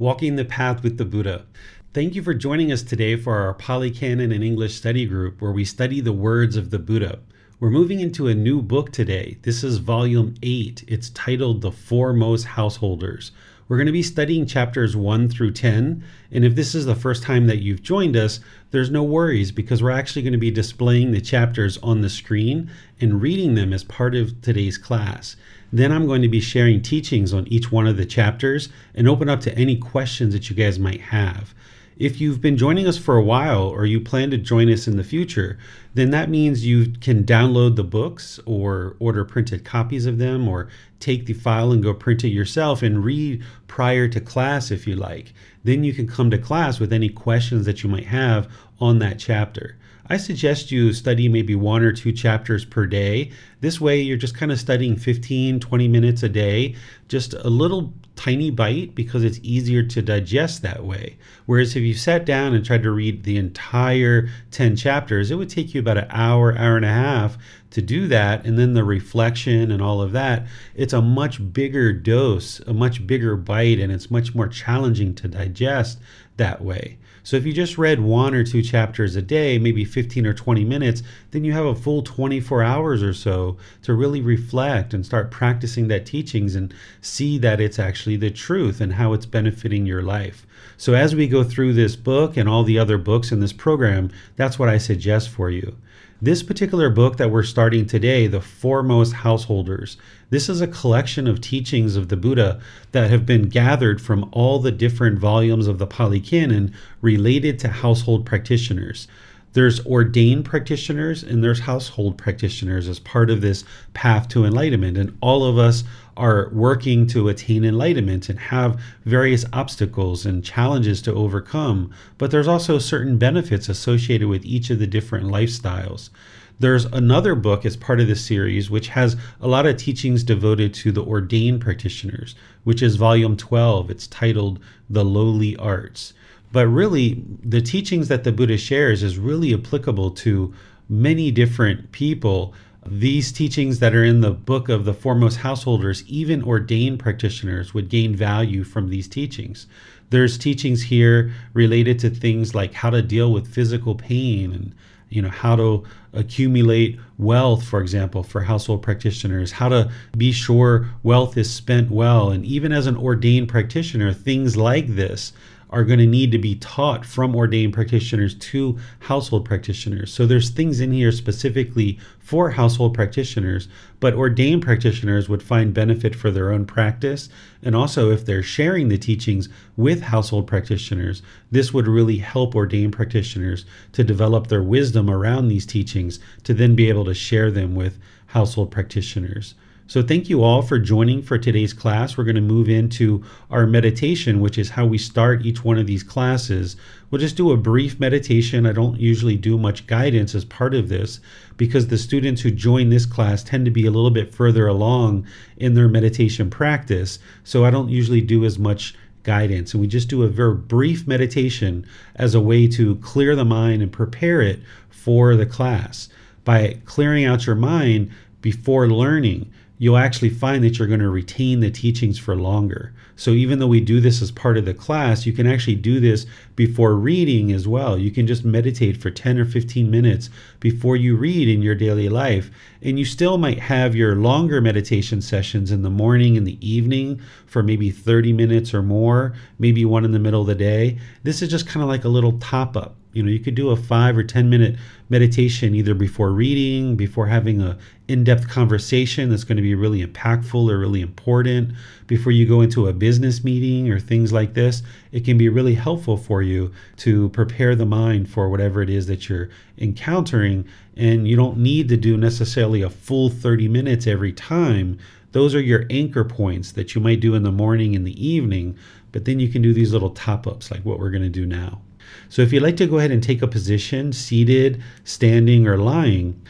Walking the Path with the Buddha. Thank you for joining us today for our Pali Canon and English study group where we study the words of the Buddha. We're moving into a new book today. This is volume 8. It's titled The Foremost Householders. We're going to be studying chapters 1 through 10. And if this is the first time that you've joined us, there's no worries because we're actually going to be displaying the chapters on the screen and reading them as part of today's class. Then I'm going to be sharing teachings on each one of the chapters and open up to any questions that you guys might have. If you've been joining us for a while or you plan to join us in the future, then that means you can download the books or order printed copies of them or take the file and go print it yourself and read prior to class if you like. Then you can come to class with any questions that you might have on that chapter. I suggest you study maybe one or two chapters per day. This way, you're just kind of studying 15, 20 minutes a day, just a little tiny bite because it's easier to digest that way. Whereas if you sat down and tried to read the entire 10 chapters, it would take you about an hour, hour and a half to do that. And then the reflection and all of that, it's a much bigger dose, a much bigger bite, and it's much more challenging to digest that way. So if you just read one or two chapters a day, maybe 15 or 20 minutes, then you have a full 24 hours or so to really reflect and start practicing that teachings and see that it's actually the truth and how it's benefiting your life. So as we go through this book and all the other books in this program, that's what I suggest for you. This particular book that we're starting today, The Foremost Householders, this is a collection of teachings of the Buddha that have been gathered from all the different volumes of the Pali Canon related to household practitioners. There's ordained practitioners and there's household practitioners as part of this path to enlightenment. And all of us are working to attain enlightenment and have various obstacles and challenges to overcome, but there's also certain benefits associated with each of the different lifestyles. There's another book as part of this series which has a lot of teachings devoted to the ordained practitioners, which is volume 12. It's titled The Lowly Arts. But really, the teachings that the Buddha shares is really applicable to many different people these teachings that are in the book of the foremost householders, even ordained practitioners would gain value from these teachings. There's teachings here related to things like how to deal with physical pain and you know how to accumulate wealth for example for household practitioners how to be sure wealth is spent well and even as an ordained practitioner things like this are going to need to be taught from ordained practitioners to household practitioners. So there's things in here specifically for household practitioners, but ordained practitioners would find benefit for their own practice. And also, if they're sharing the teachings with household practitioners, this would really help ordained practitioners to develop their wisdom around these teachings to then be able to share them with household practitioners. So, thank you all for joining for today's class. We're going to move into our meditation, which is how we start each one of these classes. We'll just do a brief meditation. I don't usually do much guidance as part of this because the students who join this class tend to be a little bit further along in their meditation practice. So, I don't usually do as much guidance. And we just do a very brief meditation as a way to clear the mind and prepare it for the class. By clearing out your mind before learning, you'll actually find that you're going to retain the teachings for longer. So even though we do this as part of the class, you can actually do this before reading as well. You can just meditate for 10 or 15 minutes before you read in your daily life. And you still might have your longer meditation sessions in the morning and the evening for maybe 30 minutes or more, maybe one in the middle of the day. This is just kind of like a little top up You know, you could do a five or 10 minute meditation either before reading, before having a in-depth conversation that's going to be really impactful or really important, before you go into a business meeting or things like this. It can be really helpful for you to prepare the mind for whatever it is that you're encountering. And you don't need to do necessarily a full 30 minutes every time. Those are your anchor points that you might do in the morning and the evening, but then you can do these little top ups like what we're going to do now. So if you'd like to go ahead and take a position, seated, standing, or lying,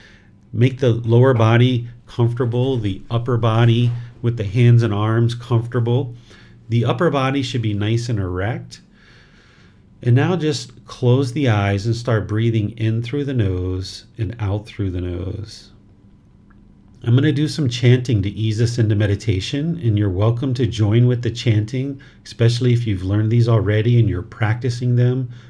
make the lower body comfortable, the upper body with the hands and arms comfortable. The upper body should be nice and erect. And now just close the eyes and start breathing in through the nose and out through the nose. I'm going to do some chanting to ease us into meditation, and you're welcome to join with the chanting, especially if you've learned these already and you're practicing them.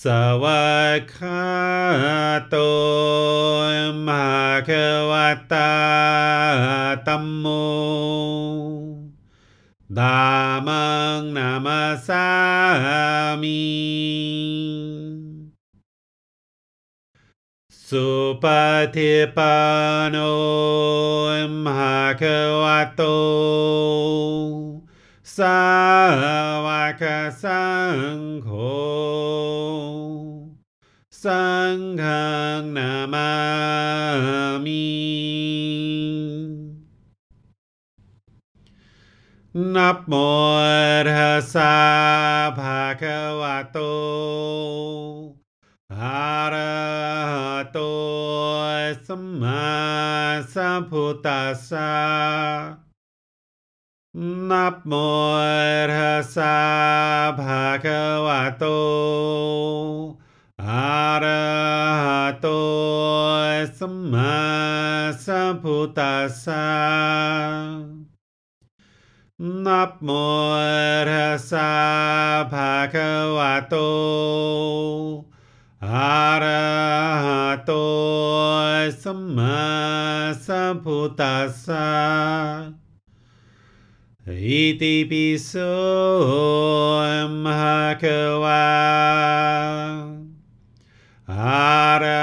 Sama Sambuddho Bhagava พุตังมหาควันนังอภิวาเตมิสวัสคาโตมหาควต สาวกสังโฆสังฆนามามินับโมทัสสะภะคะวะโตอะระหะโตสัมมาสัพพุทธัสสะ นับโมทัสาภะคะวะโต อะระหะโต สัมมาสัมพุทธัสสะนับโมทัสาภะคะวะโต อะระหะโต สัมมาสัมพุทธัสสะ Iti piso mahakawa Arahang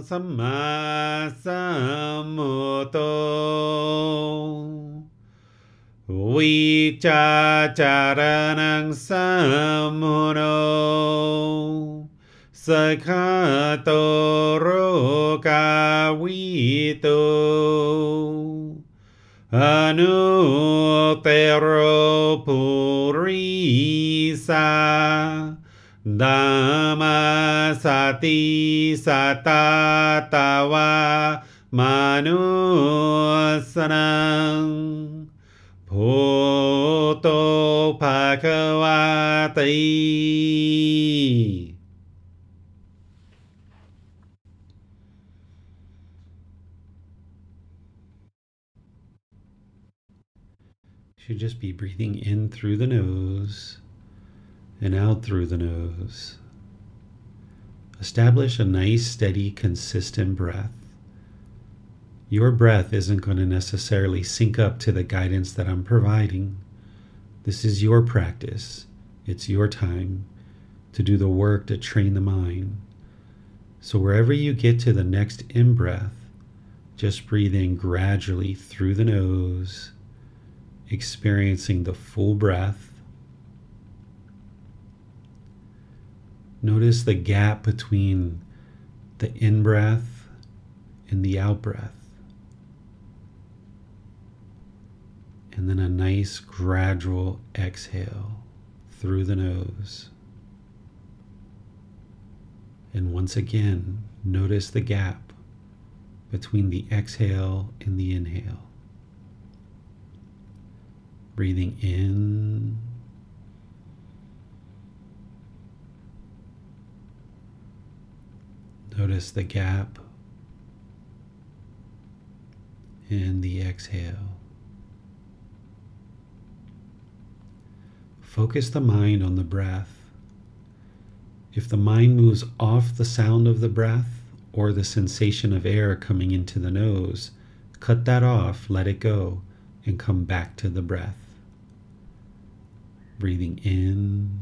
samma sammuto Vichacharanang sammuno Sakhatoro kawito อนุเตโรปุริสาดามาสติสตาตาวามนุสนังโพโตภาควาติ should just be breathing in through the nose and out through the nose. Establish a nice, steady, consistent breath. Your breath isn't going to necessarily sync up to the guidance that I'm providing. This is your practice. It's your time to do the work to train the mind. So, wherever you get to the next in breath, just breathe in gradually through the nose experiencing the full breath. Notice the gap between the in breath and the out breath. And then a nice gradual exhale through the nose. And once again, notice the gap between the exhale and the inhale. Breathing in Notice the gap in the exhale. Focus the mind on the breath. If the mind moves off the sound of the breath or the sensation of air coming into the nose, cut that off, let it go, and come back to the breath. Breathing in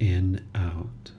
and out.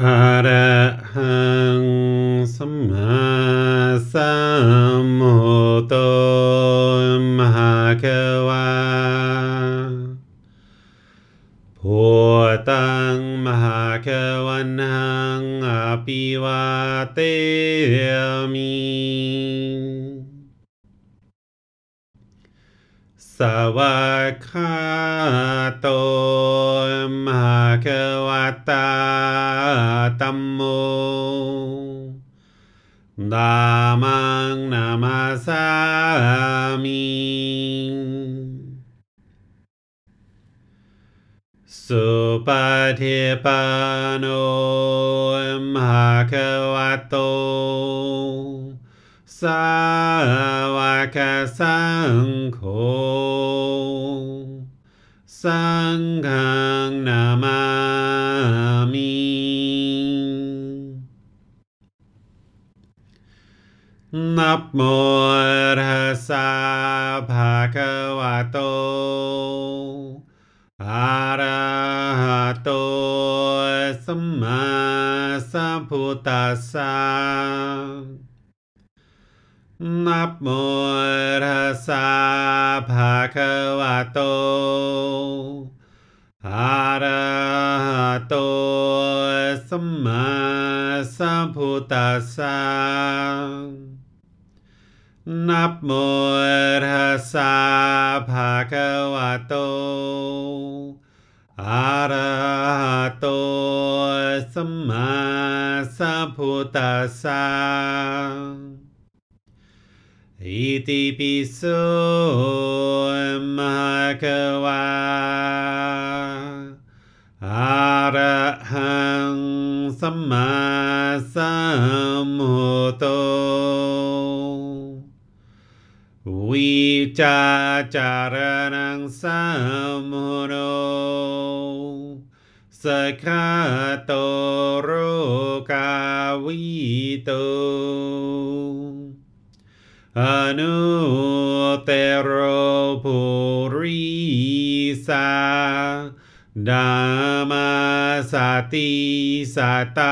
Hare อิ सता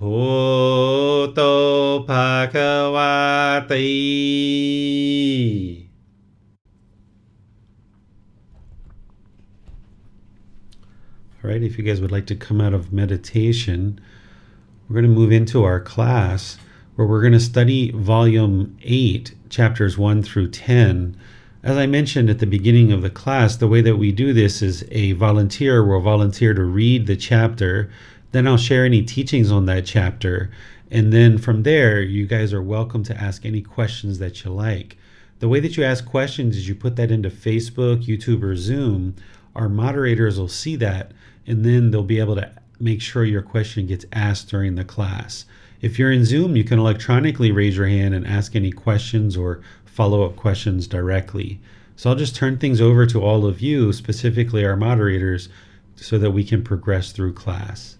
भूतो भगवातै All right, if you guys would like to come out of meditation, we're going to move into our class where we're going to study volume 8, chapters 1 through 10. As I mentioned at the beginning of the class, the way that we do this is a volunteer will volunteer to read the chapter, then I'll share any teachings on that chapter, and then from there, you guys are welcome to ask any questions that you like. The way that you ask questions is you put that into Facebook, YouTube, or Zoom. Our moderators will see that and then they'll be able to make sure your question gets asked during the class. If you're in Zoom, you can electronically raise your hand and ask any questions or follow up questions directly. So I'll just turn things over to all of you, specifically our moderators, so that we can progress through class.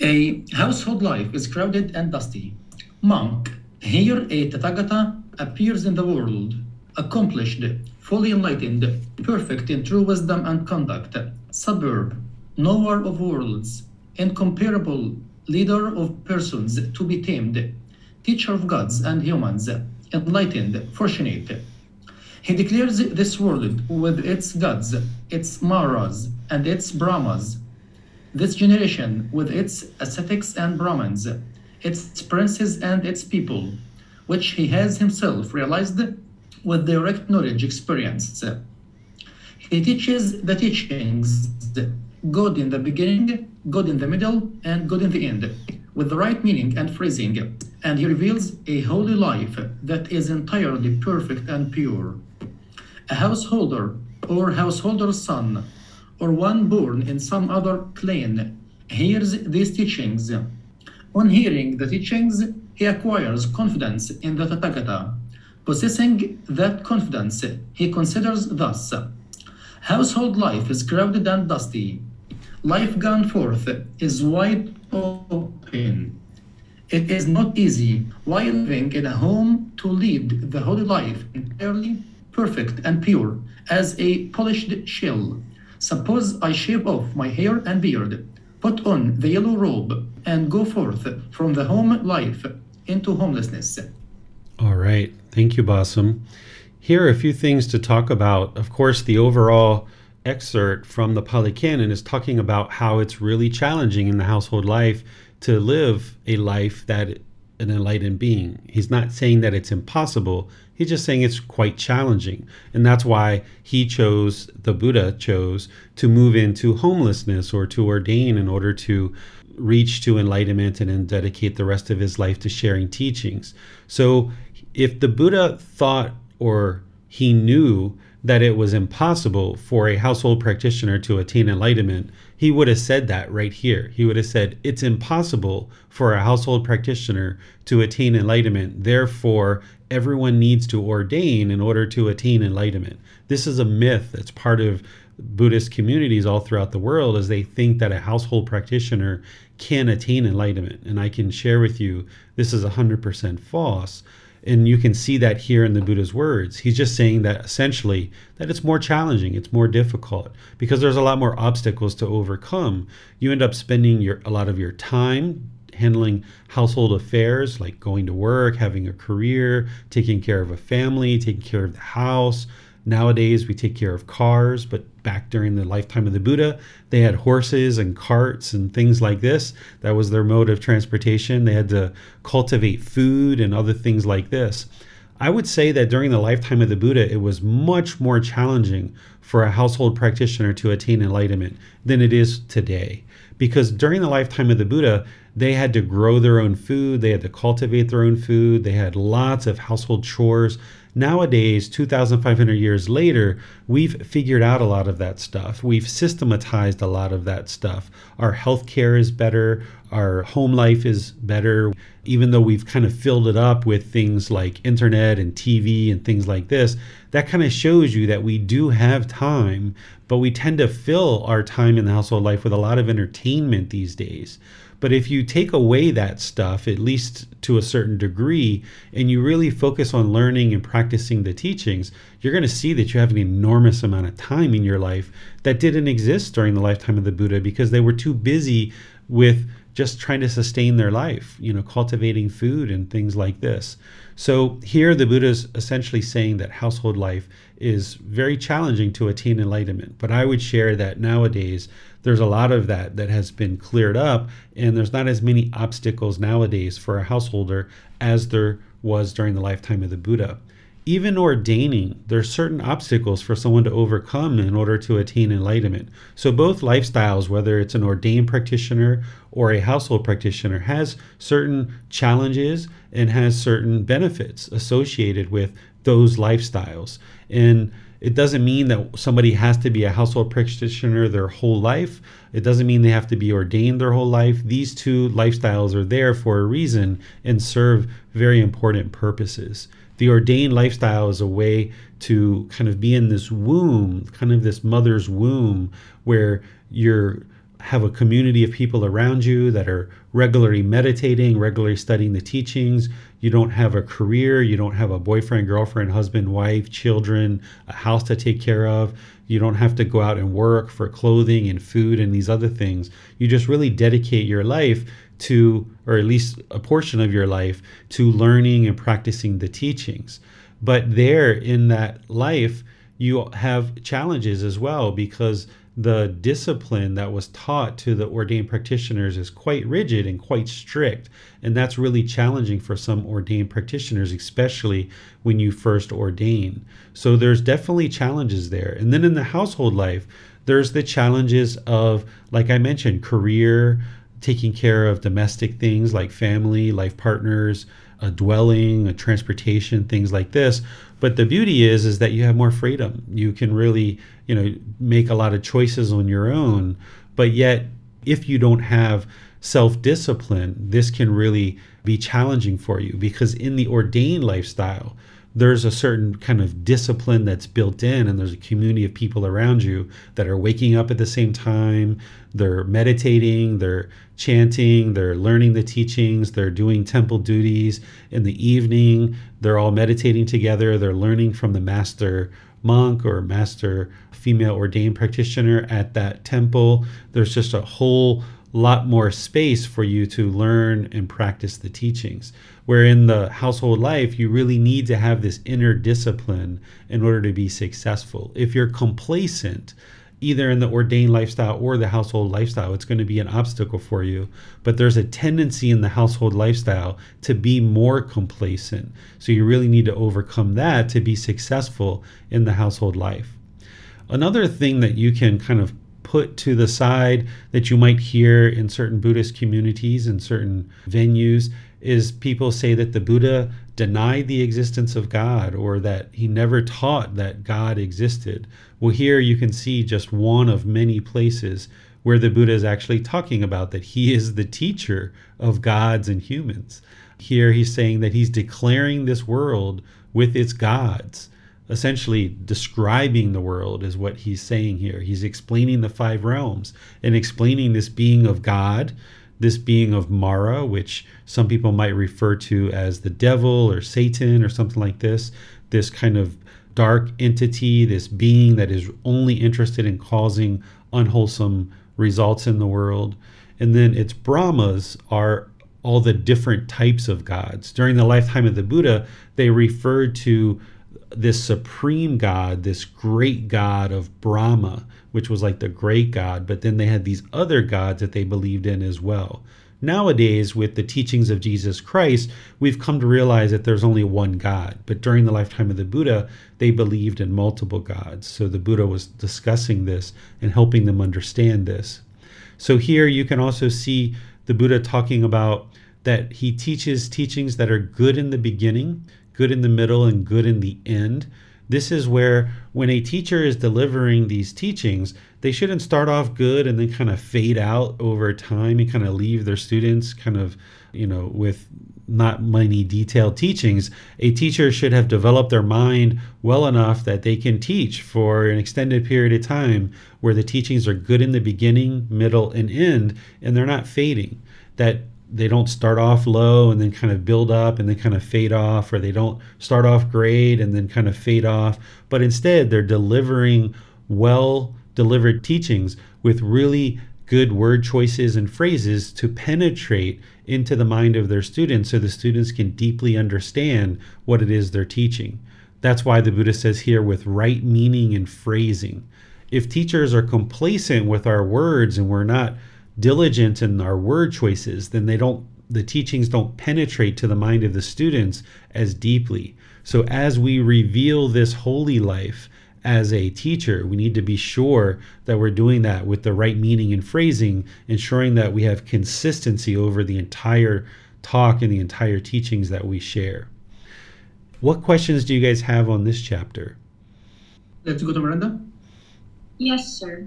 A household life is crowded and dusty. Monk, here a Tathagata appears in the world, accomplished, fully enlightened, perfect in true wisdom and conduct, superb, knower of worlds, incomparable, leader of persons to be tamed, teacher of gods and humans, enlightened, fortunate. He declares this world with its gods, its maras, and its brahmas, this generation with its ascetics and brahmins, its princes and its people, which he has himself realized with direct knowledge experience. He teaches the teachings good in the beginning, good in the middle, and good in the end, with the right meaning and phrasing. And he reveals a holy life that is entirely perfect and pure. A householder or householder's son, or one born in some other clan, hears these teachings. On hearing the teachings, he acquires confidence in the Tathagata. Possessing that confidence, he considers thus Household life is crowded and dusty. Life gone forth is wide open. It is not easy while living in a home to lead the holy life entirely perfect and pure as a polished shell. Suppose I shave off my hair and beard, put on the yellow robe, and go forth from the home life into homelessness. All right. Thank you, Bassem. Here are a few things to talk about. Of course, the overall excerpt from the Pali Canon is talking about how it's really challenging in the household life to live a life that an enlightened being. He's not saying that it's impossible. He's just saying it's quite challenging. And that's why he chose, the Buddha chose, to move into homelessness or to ordain in order to reach to enlightenment and then dedicate the rest of his life to sharing teachings. So if the Buddha thought or he knew that it was impossible for a household practitioner to attain enlightenment, he would have said that right here. He would have said, It's impossible for a household practitioner to attain enlightenment. Therefore, everyone needs to ordain in order to attain enlightenment. This is a myth that's part of Buddhist communities all throughout the world as they think that a household practitioner can attain enlightenment. And I can share with you this is 100% false and you can see that here in the buddha's words. He's just saying that essentially that it's more challenging it's more difficult because there's a lot more obstacles to overcome. You end up spending your a lot of your time handling household affairs like going to work having a career taking care of a family taking care of the house Nowadays, we take care of cars, but back during the lifetime of the Buddha, they had horses and carts and things like this. That was their mode of transportation. They had to cultivate food and other things like this. I would say that during the lifetime of the Buddha, it was much more challenging for a household practitioner to attain enlightenment than it is today. Because during the lifetime of the Buddha, they had to grow their own food, they had to cultivate their own food, they had lots of household chores. Nowadays, 2,500 years later, we've figured out a lot of that stuff. We've systematized a lot of that stuff. Our healthcare is better, our home life is better, even though we've kind of filled it up with things like internet and TV and things like this. That kind of shows you that we do have time, but we tend to fill our time in the household life with a lot of entertainment these days. But if you take away that stuff, at least to a certain degree, and you really focus on learning and practicing the teachings, you're going to see that you have an enormous amount of time in your life that didn't exist during the lifetime of the Buddha because they were too busy with just trying to sustain their life, you know, cultivating food and things like this. So here the Buddha is essentially saying that household life is very challenging to attain enlightenment. But I would share that nowadays there's a lot of that that has been cleared up, and there's not as many obstacles nowadays for a householder as there was during the lifetime of the Buddha. Even ordaining, there's certain obstacles for someone to overcome in order to attain enlightenment. So both lifestyles, whether it's an ordained practitioner or a household practitioner, has certain challenges and has certain benefits associated with those lifestyles. And it doesn't mean that somebody has to be a household practitioner their whole life. It doesn't mean they have to be ordained their whole life. These two lifestyles are there for a reason and serve very important purposes. The ordained lifestyle is a way to kind of be in this womb, kind of this mother's womb, where you're have a community of people around you that are regularly meditating, regularly studying the teachings. You don't have a career, you don't have a boyfriend, girlfriend, husband, wife, children, a house to take care of. You don't have to go out and work for clothing and food and these other things. You just really dedicate your life to, or at least a portion of your life, to learning and practicing the teachings. But there in that life, you have challenges as well because the discipline that was taught to the ordained practitioners is quite rigid and quite strict. And that's really challenging for some ordained practitioners, especially when you first ordain. So there's definitely challenges there. And then in the household life, there's the challenges of, like I mentioned, career, taking care of domestic things like family, life partners, a dwelling, a transportation, things like this. But the beauty is is that you have more freedom. You can really, you know, make a lot of choices on your own. But yet, if you don't have self-discipline, this can really be challenging for you because in the ordained lifestyle, there's a certain kind of discipline that's built in and there's a community of people around you that are waking up at the same time they're meditating they're chanting they're learning the teachings they're doing temple duties in the evening they're all meditating together they're learning from the master monk or master female ordained practitioner at that temple there's just a whole lot more space for you to learn and practice the teachings. Where in the household life, you really need to have this inner discipline in order to be successful. If you're complacent, either in the ordained lifestyle or the household lifestyle, it's going to be an obstacle for you. But there's a tendency in the household lifestyle to be more complacent. So you really need to overcome that to be successful in the household life. Another thing that you can kind of put to the side that you might hear in certain Buddhist communities and certain venues is people say that the Buddha denied the existence of God or that he never taught that God existed. Well, here you can see just one of many places where the Buddha is actually talking about that he is the teacher of gods and humans. Here he's saying that he's declaring this world with its gods essentially describing the world is what he's saying here. He's explaining the five realms and explaining this being of God, this being of Mara, which some people might refer to as the devil or Satan or something like this, this kind of dark entity, this being that is only interested in causing unwholesome results in the world. And then its Brahmas are all the different types of gods. During the lifetime of the Buddha, they referred to this supreme god, this great god of Brahma, which was like the great god, but then they had these other gods that they believed in as well. Nowadays, with the teachings of Jesus Christ, we've come to realize that there's only one God. But during the lifetime of the Buddha, they believed in multiple gods. So the Buddha was discussing this and helping them understand this. So here you can also see the Buddha talking about that he teaches teachings that are good in the beginning, good in the middle, and good in the end. This is where, when a teacher is delivering these teachings, they shouldn't start off good and then kind of fade out over time and kind of leave their students kind of, you know, with not many detailed teachings. A teacher should have developed their mind well enough that they can teach for an extended period of time where the teachings are good in the beginning, middle, and end, and they're not fading. That they don't start off low and then kind of build up and then kind of fade off, or they don't start off great and then kind of fade off. But instead, they're delivering well delivered teachings with really good word choices and phrases to penetrate into the mind of their students so the students can deeply understand what it is they're teaching. That's why the Buddha says here with right meaning and phrasing. If teachers are complacent with our words and we're not diligent in our word choices, then they don't the teachings don't penetrate to the mind of the students as deeply. So as we reveal this holy life as a teacher, we need to be sure that we're doing that with the right meaning and phrasing, ensuring that we have consistency over the entire talk and the entire teachings that we share. What questions do you guys have on this chapter? Let's go to Miranda. Yes, sir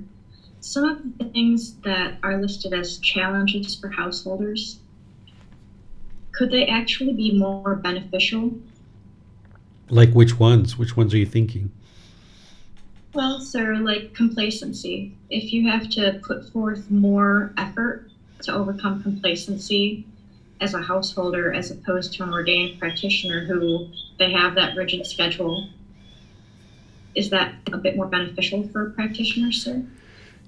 some of the things that are listed as challenges for householders could they actually be more beneficial? Like which ones? Which ones are you thinking? Well sir like complacency. If you have to put forth more effort to overcome complacency as a householder as opposed to an ordained practitioner who they have that rigid schedule is that a bit more beneficial for a practitioner sir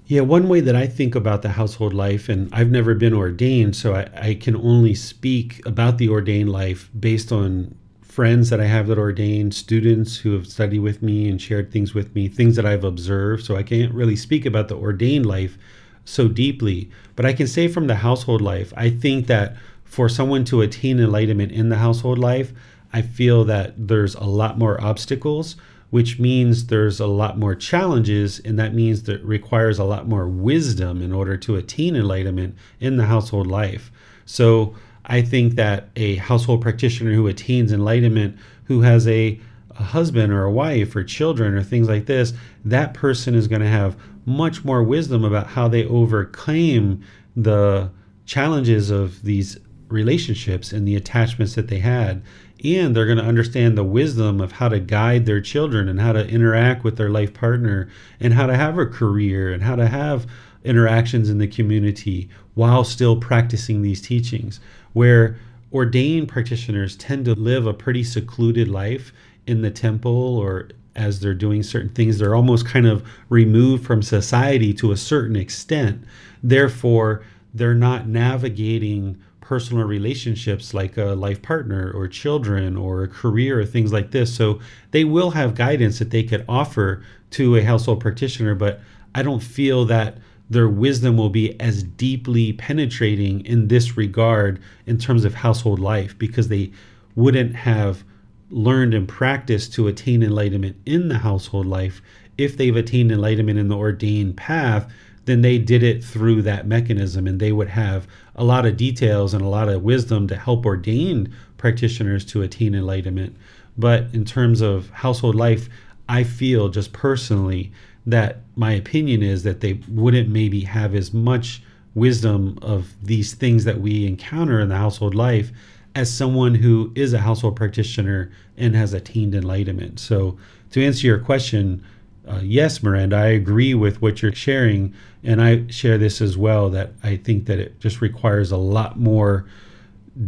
yeah, one way that I think about the household life, and I've never been ordained, so I, I, can only speak about the ordained life based on friends that I have that ordained, students who have studied with me and shared things with me, things that I've observed. So I can't really speak about the ordained life so deeply. But I can say from the household life, I think that for someone to attain enlightenment in the household life, I feel that there's a lot more obstacles which means there's a lot more challenges, and that means that requires a lot more wisdom in order to attain enlightenment in the household life. So I think that a household practitioner who attains enlightenment, who has a, a husband or a wife or children or things like this, that person is going to have much more wisdom about how they overcame the challenges of these relationships and the attachments that they had and they're going to understand the wisdom of how to guide their children and how to interact with their life partner and how to have a career and how to have interactions in the community while still practicing these teachings where ordained practitioners tend to live a pretty secluded life in the temple or as they're doing certain things they're almost kind of removed from society to a certain extent. Therefore they're not navigating personal relationships like a life partner or children or a career or things like this. So they will have guidance that they could offer to a household practitioner, but I don't feel that their wisdom will be as deeply penetrating in this regard in terms of household life because they wouldn't have learned and practiced to attain enlightenment in the household life if they've attained enlightenment in the ordained path then they did it through that mechanism and they would have a lot of details and a lot of wisdom to help ordained practitioners to attain enlightenment. But in terms of household life, I feel just personally that my opinion is that they wouldn't maybe have as much wisdom of these things that we encounter in the household life as someone who is a household practitioner and has attained enlightenment. So, to answer your question, uh, yes, Miranda, I agree with what you're sharing, and I share this as well. That I think that it just requires a lot more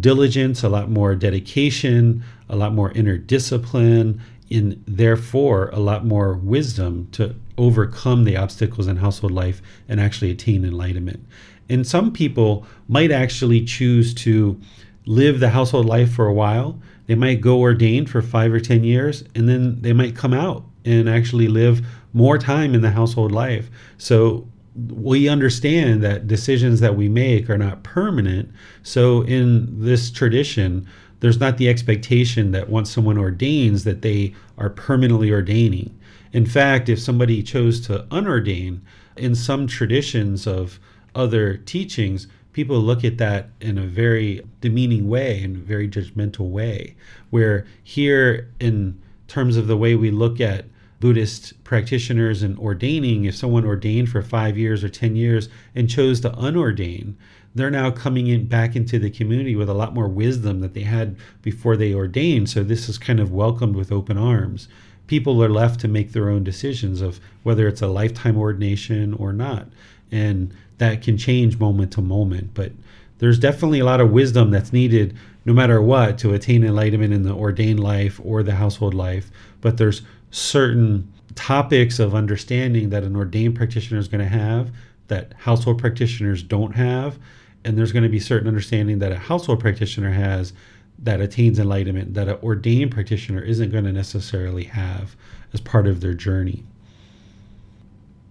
diligence, a lot more dedication, a lot more inner discipline, and therefore a lot more wisdom to overcome the obstacles in household life and actually attain enlightenment. And some people might actually choose to live the household life for a while. They might go ordained for five or 10 years, and then they might come out and actually live more time in the household life. So we understand that decisions that we make are not permanent. So in this tradition, there's not the expectation that once someone ordains that they are permanently ordaining. In fact, if somebody chose to unordain in some traditions of other teachings, people look at that in a very demeaning way in a very judgmental way. Where here, in terms of the way we look at Buddhist practitioners and ordaining, if someone ordained for five years or 10 years and chose to unordain, they're now coming in back into the community with a lot more wisdom that they had before they ordained. So this is kind of welcomed with open arms. People are left to make their own decisions of whether it's a lifetime ordination or not. And that can change moment to moment. But there's definitely a lot of wisdom that's needed no matter what to attain enlightenment in the ordained life or the household life. But there's certain topics of understanding that an ordained practitioner is going to have that household practitioners don't have and there's going to be certain understanding that a household practitioner has that attains enlightenment that an ordained practitioner isn't going to necessarily have as part of their journey.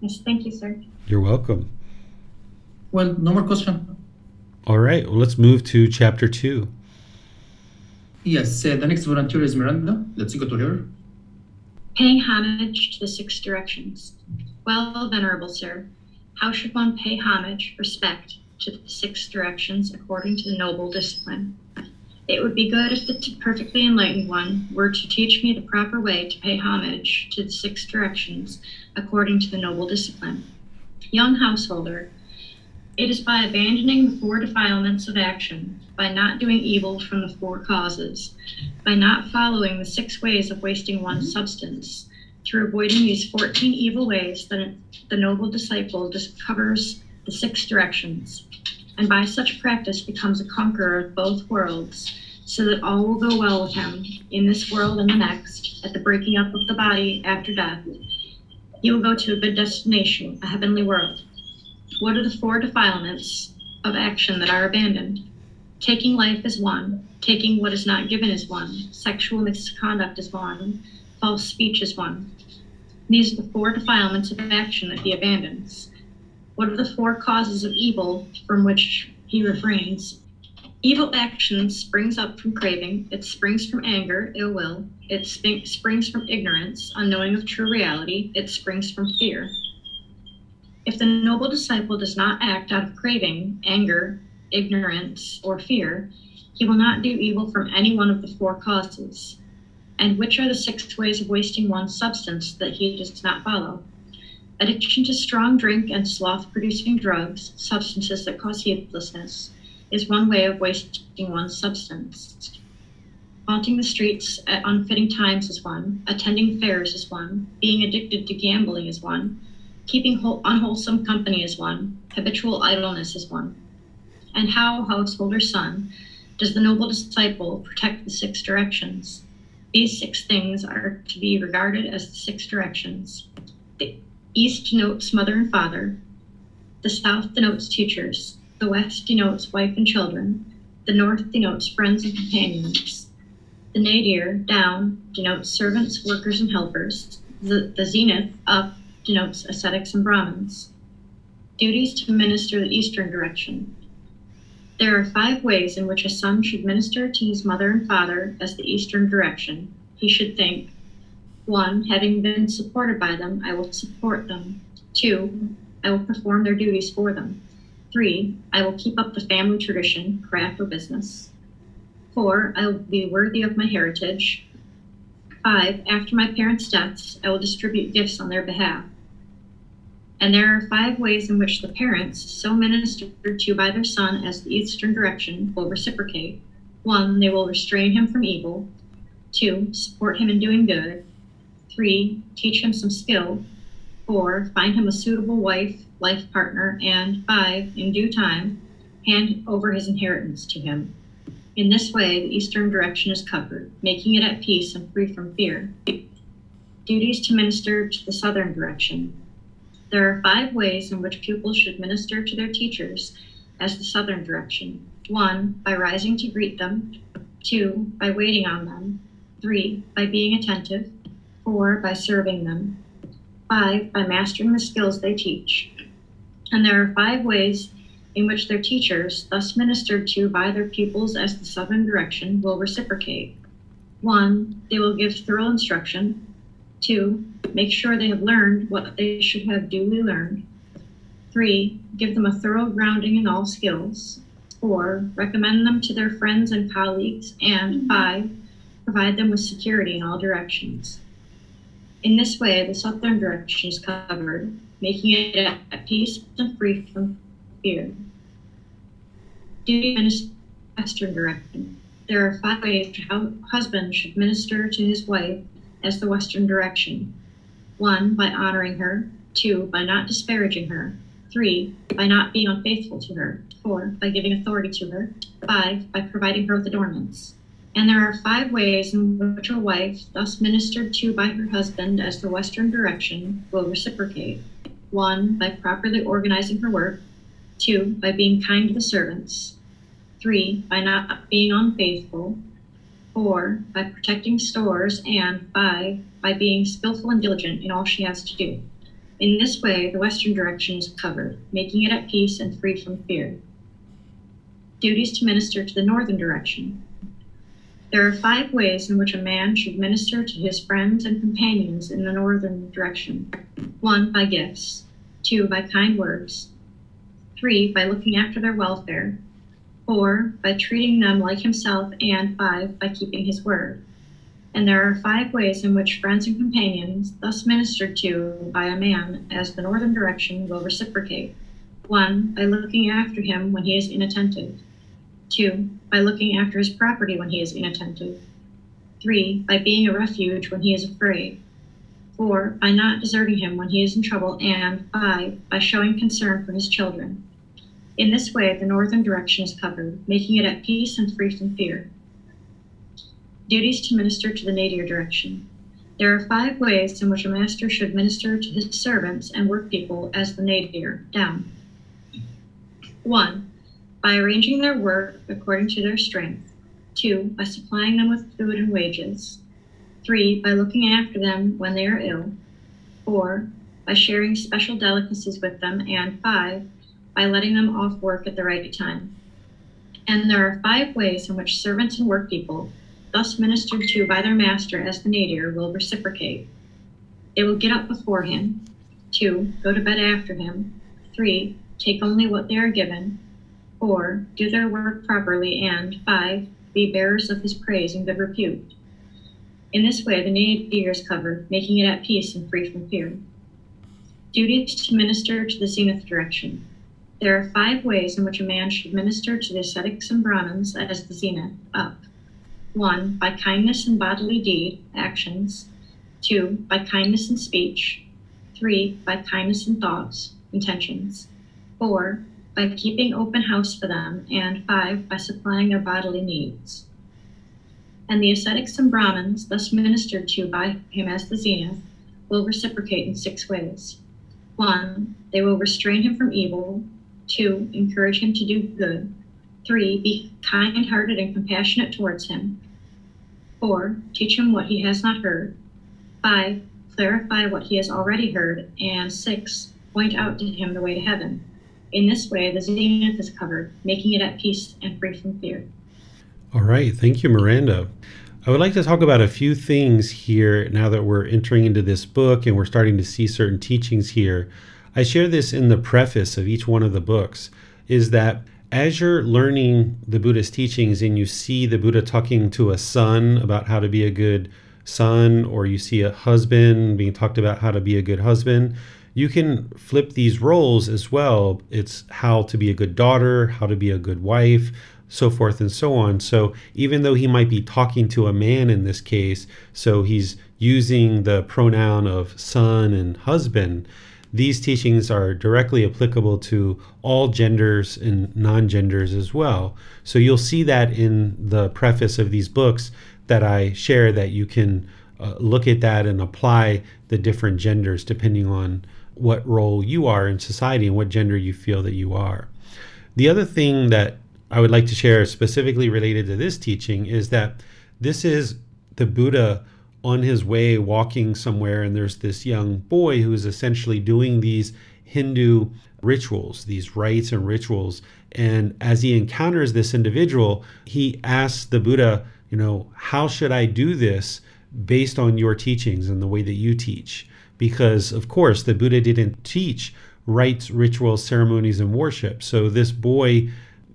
Yes thank you sir. You're welcome. Well no more question. All right well let's move to chapter two. Yes uh, the next volunteer is miranda. Let's go to her Paying homage to the six directions. Well, venerable sir, how should one pay homage, respect, to the six directions according to the noble discipline? It would be good if the perfectly enlightened one were to teach me the proper way to pay homage to the six directions according to the noble discipline. Young householder, it is by abandoning the four defilements of action, by not doing evil from the four causes, by not following the six ways of wasting one's mm-hmm. substance, through avoiding these 14 evil ways, that the noble disciple discovers the six directions, and by such practice becomes a conqueror of both worlds, so that all will go well with him in this world and the next, at the breaking up of the body after death. He will go to a good destination, a heavenly world. What are the four defilements of action that are abandoned? Taking life is one, taking what is not given is one, sexual misconduct is one, false speech is one. These are the four defilements of action that he abandons. What are the four causes of evil from which he refrains? Evil action springs up from craving, it springs from anger, ill will, it springs from ignorance, unknowing of true reality, it springs from fear. If the noble disciple does not act out of craving, anger, ignorance, or fear, he will not do evil from any one of the four causes. And which are the six ways of wasting one's substance that he does not follow? Addiction to strong drink and sloth producing drugs, substances that cause heedlessness, is one way of wasting one's substance. Haunting the streets at unfitting times is one. Attending fairs is one. Being addicted to gambling is one. Keeping unwholesome company is one. Habitual idleness is one. And how, householder son, does the noble disciple protect the six directions? These six things are to be regarded as the six directions. The east denotes mother and father. The south denotes teachers. The west denotes wife and children. The north denotes friends and companions. The nadir, down, denotes servants, workers, and helpers. The, the zenith, up, denotes ascetics and Brahmins. Duties to minister the eastern direction. There are five ways in which a son should minister to his mother and father as the eastern direction. He should think 1. Having been supported by them, I will support them. 2. I will perform their duties for them. 3. I will keep up the family tradition, craft, or business. Four, I will be worthy of my heritage. Five, after my parents' deaths, I will distribute gifts on their behalf. And there are five ways in which the parents, so ministered to by their son as the eastern direction, will reciprocate. One, they will restrain him from evil. Two, support him in doing good. Three, teach him some skill. Four, find him a suitable wife, life partner. And five, in due time, hand over his inheritance to him. In this way, the eastern direction is covered, making it at peace and free from fear. Duties to minister to the southern direction. There are five ways in which pupils should minister to their teachers as the southern direction. One, by rising to greet them. Two, by waiting on them. Three, by being attentive. Four, by serving them. Five, by mastering the skills they teach. And there are five ways in which their teachers, thus ministered to by their pupils as the southern direction, will reciprocate. One, they will give thorough instruction. Two, make sure they have learned what they should have duly learned. Three, give them a thorough grounding in all skills. Four, recommend them to their friends and colleagues. And mm-hmm. five, provide them with security in all directions. In this way, the southern direction is covered, making it at peace and free from fear duty minister western direction. There are five ways how husband should minister to his wife as the western direction. One, by honoring her. Two, by not disparaging her. Three, by not being unfaithful to her. Four, by giving authority to her. Five, by providing her with adornments. And there are five ways in which a wife, thus ministered to by her husband as the western direction, will reciprocate. One, by properly organizing her work. Two, by being kind to the servants. Three, by not being unfaithful. Four, by protecting stores. And five, by being skillful and diligent in all she has to do. In this way, the western direction is covered, making it at peace and free from fear. Duties to minister to the northern direction. There are five ways in which a man should minister to his friends and companions in the northern direction. One, by gifts. Two, by kind words. Three, by looking after their welfare four, by treating them like himself, and five, by keeping his word. And there are five ways in which friends and companions, thus ministered to by a man as the northern direction, will reciprocate. One, by looking after him when he is inattentive. Two, by looking after his property when he is inattentive. Three, by being a refuge when he is afraid. Four, by not deserting him when he is in trouble. And five, by showing concern for his children. In this way, the northern direction is covered, making it at peace and free from fear. Duties to minister to the nadir direction. There are five ways in which a master should minister to his servants and workpeople as the nadir, down. One, by arranging their work according to their strength. Two, by supplying them with food and wages. Three, by looking after them when they are ill. Four, by sharing special delicacies with them. And five, by letting them off work at the right time. And there are five ways in which servants and workpeople, thus ministered to by their master as the nadir, will reciprocate. They will get up before him. Two, go to bed after him. Three, take only what they are given. Four, do their work properly. And five, be bearers of his praise and good repute. In this way, the nadir is covered, making it at peace and free from fear. Duties to minister to the zenith direction. There are five ways in which a man should minister to the ascetics and Brahmins as the zenith, up. 1. By kindness in bodily deed, actions. 2. By kindness in speech. 3. By kindness in thoughts, intentions. 4. By keeping open house for them. And 5. By supplying their bodily needs. And the ascetics and Brahmins, thus ministered to by him as the zenith, will reciprocate in six ways. 1. They will restrain him from evil. 2. Encourage him to do good. 3. Be kind hearted and compassionate towards him. 4. Teach him what he has not heard. 5. Clarify what he has already heard. And 6. Point out to him the way to heaven. In this way, the zenith is covered, making it at peace and free from fear. All right. Thank you, Miranda. I would like to talk about a few things here now that we're entering into this book and we're starting to see certain teachings here. I share this in the preface of each one of the books is that as you're learning the Buddhist teachings and you see the Buddha talking to a son about how to be a good son, or you see a husband being talked about how to be a good husband, you can flip these roles as well. It's how to be a good daughter, how to be a good wife, so forth and so on. So even though he might be talking to a man in this case, so he's using the pronoun of son and husband, these teachings are directly applicable to all genders and non genders as well. So you'll see that in the preface of these books that I share that you can uh, look at that and apply the different genders depending on what role you are in society and what gender you feel that you are. The other thing that I would like to share specifically related to this teaching is that this is the Buddha on his way walking somewhere, and there's this young boy who is essentially doing these Hindu rituals, these rites and rituals. And as he encounters this individual, he asks the Buddha, you know, how should I do this based on your teachings and the way that you teach? Because, of course, the Buddha didn't teach rites, rituals, ceremonies, and worship. So this boy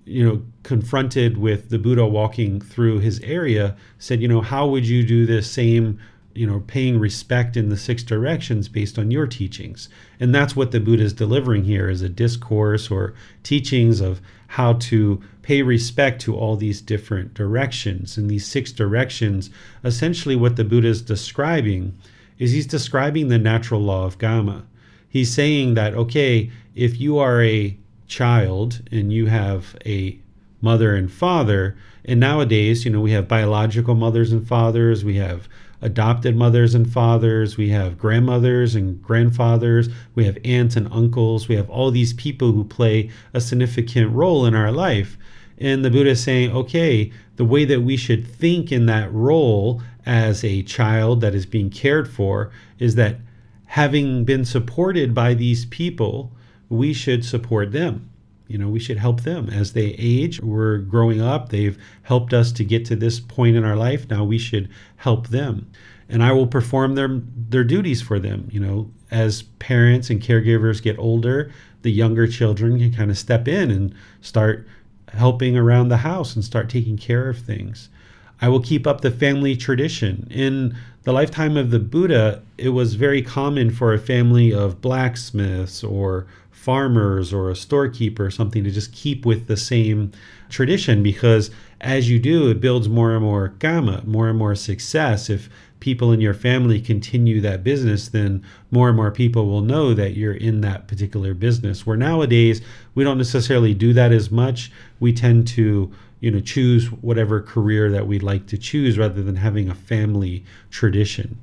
you know, confronted with the Buddha walking through his area, said, you know, how would you do this same, you know, paying respect in the six directions based on your teachings? And that's what the Buddha is delivering here is a discourse or teachings of how to pay respect to all these different directions. And these six directions, essentially what the Buddha is describing is he's describing the natural law of Karma. He's saying that, okay, if you are a child and you have a mother and father, and nowadays, you know, we have biological mothers and fathers, we have adopted mothers and fathers, we have grandmothers and grandfathers, we have aunts and uncles, we have all these people who play a significant role in our life. And the Buddha is saying, okay, the way that we should think in that role as a child that is being cared for is that having been supported by these people, we should support them. You know, we should help them as they age. We're growing up. They've helped us to get to this point in our life. Now we should help them. And I will perform their their duties for them. You know, as parents and caregivers get older, the younger children can kind of step in and start helping around the house and start taking care of things. I will keep up the family tradition. In the lifetime of the Buddha, it was very common for a family of blacksmiths or farmers or a storekeeper or something to just keep with the same tradition because as you do, it builds more and more karma, more and more success. If people in your family continue that business, then more and more people will know that you're in that particular business. Where nowadays, we don't necessarily do that as much. We tend to you know choose whatever career that we'd like to choose rather than having a family tradition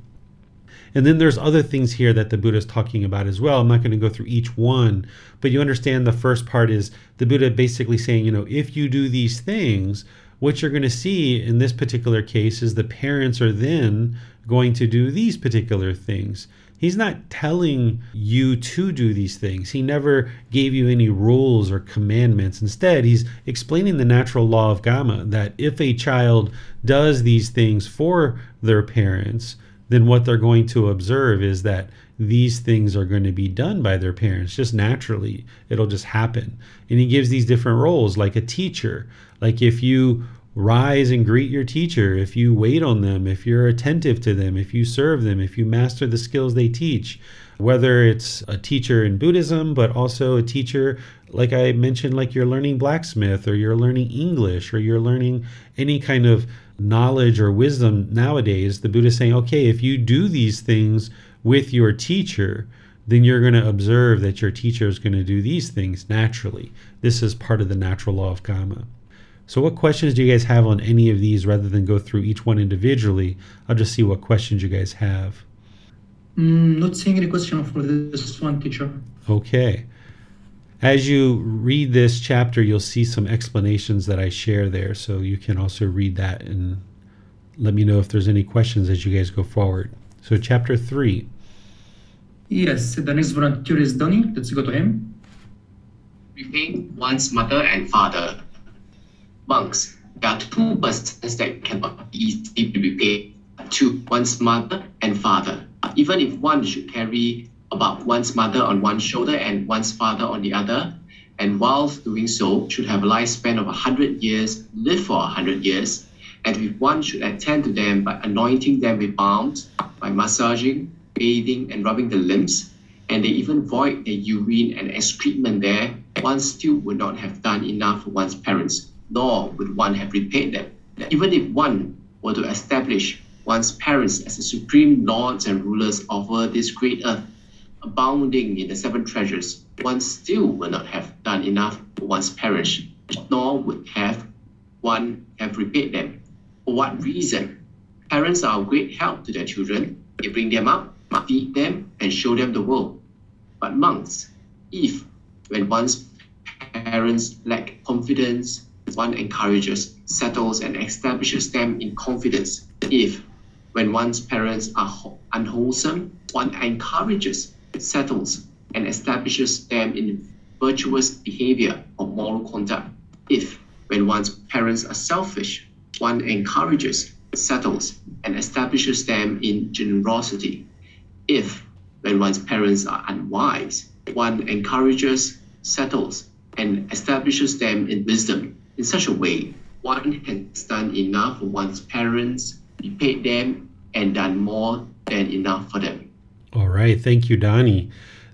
and then there's other things here that the Buddha is talking about as well. I'm not going to go through each one, but you understand the first part is the Buddha basically saying, you know, if you do these things, what you're going to see in this particular case is the parents are then going to do these particular things. He's not telling you to do these things. He never gave you any rules or commandments. Instead, he's explaining the natural law of Karma that if a child does these things for their parents, then what they're going to observe is that these things are going to be done by their parents just naturally. It'll just happen. And he gives these different roles, like a teacher. Like if you rise and greet your teacher, if you wait on them, if you're attentive to them, if you serve them, if you master the skills they teach, whether it's a teacher in Buddhism, but also a teacher like I mentioned, like you're learning blacksmith or you're learning English or you're learning any kind of knowledge or wisdom nowadays, the Buddha is saying, okay, if you do these things with your teacher, then you're going to observe that your teacher is going to do these things naturally. This is part of the natural law of karma. So, what questions do you guys have on any of these rather than go through each one individually? I'll just see what questions you guys have. Mm, not seeing any question for this one, teacher. Okay. As you read this chapter, you'll see some explanations that I share there. So you can also read that and let me know if there's any questions as you guys go forward. So, chapter 3. Yes, the next volunteer is Donny. Let's go to him. Repay one's mother and father. Monks, there are two persons that cannot be easily be repaid to one's mother and father. Even if one should carry about one's mother on one shoulder and one's father on the other, and whilst doing so, should have a lifespan of 100 years, live for 100 years, and if one should attend to them by anointing them with balms, by massaging, bathing, and rubbing the limbs, and they even void their urine and excrement there, one still would not have done enough for one's parents, nor would one have repaid them. Even if one were to establish one's parents as the supreme lords and rulers over this great earth, abounding in the seven treasures, one still will not have done enough for one's parents, nor would have one have repaid them. For what reason? Parents are of great help to their children. They bring them up, feed them, and show them the world. But monks, if when one's parents lack confidence, one encourages, settles, and establishes them in confidence. If when one's parents are unwholesome, one encourages, settles, and establishes them in virtuous behavior or moral conduct. If when one's parents are selfish, one encourages, settles, and establishes them in generosity. If when one's parents are unwise, one encourages, settles, and establishes them in wisdom. In such a way, one has done enough for one's parents, repaid them, and done more than enough for them. All right, thank you, Donnie.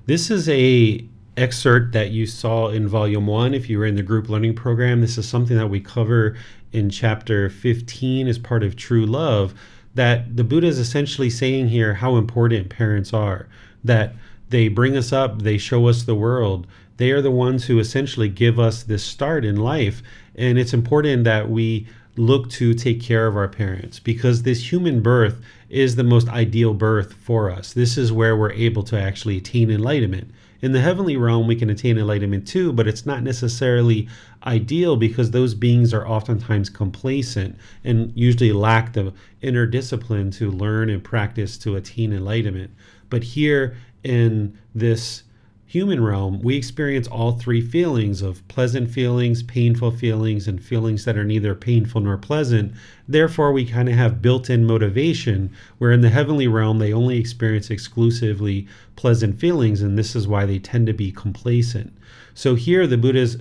This is a excerpt that you saw in volume one if you were in the group learning program. This is something that we cover in chapter 15 as part of True Love. That the Buddha is essentially saying here how important parents are, that they bring us up, they show us the world. They are the ones who essentially give us this start in life. And it's important that we look to take care of our parents because this human birth is the most ideal birth for us. This is where we're able to actually attain enlightenment. In the heavenly realm, we can attain enlightenment too, but it's not necessarily ideal because those beings are oftentimes complacent and usually lack the inner discipline to learn and practice to attain enlightenment. But here in this human realm, we experience all three feelings of pleasant feelings, painful feelings, and feelings that are neither painful nor pleasant. Therefore, we kind of have built in motivation, where in the heavenly realm, they only experience exclusively pleasant feelings, and this is why they tend to be complacent. So here, the Buddha is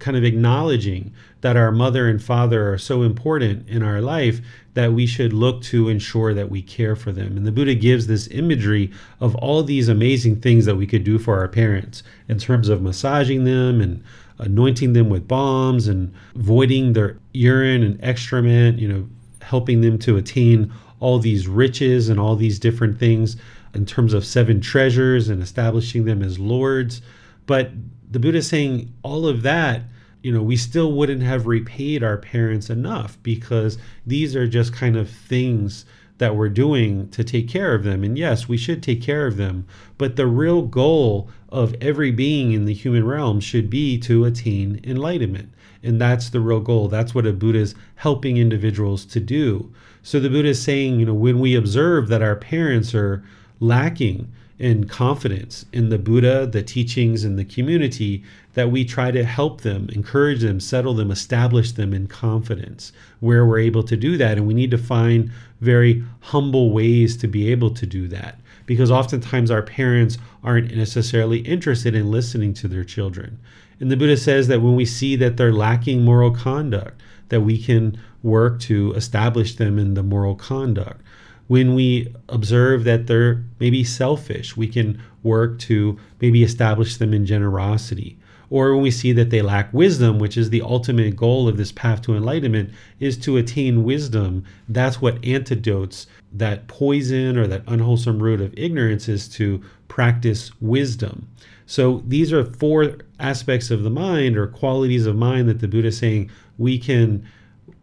kind of acknowledging that our mother and father are so important in our life that we should look to ensure that we care for them. And the Buddha gives this imagery of all these amazing things that we could do for our parents in terms of massaging them and anointing them with balms and voiding their urine and excrement, you know, helping them to attain all these riches and all these different things in terms of seven treasures and establishing them as lords. But the Buddha is saying all of that you know, we still wouldn't have repaid our parents enough because these are just kind of things that we're doing to take care of them. And yes, we should take care of them. But the real goal of every being in the human realm should be to attain enlightenment. And that's the real goal. That's what a Buddha is helping individuals to do. So the Buddha is saying, you know, when we observe that our parents are lacking in confidence in the Buddha, the teachings, and the community, that we try to help them, encourage them, settle them, establish them in confidence where we're able to do that. And we need to find very humble ways to be able to do that because oftentimes our parents aren't necessarily interested in listening to their children. And the Buddha says that when we see that they're lacking moral conduct, that we can work to establish them in the moral conduct when we observe that they're maybe selfish, we can work to maybe establish them in generosity. or when we see that they lack wisdom, which is the ultimate goal of this path to enlightenment, is to attain wisdom. That's what antidotes that poison or that unwholesome root of ignorance is to practice wisdom. So these are four aspects of the mind or qualities of mind that the Buddha is saying we can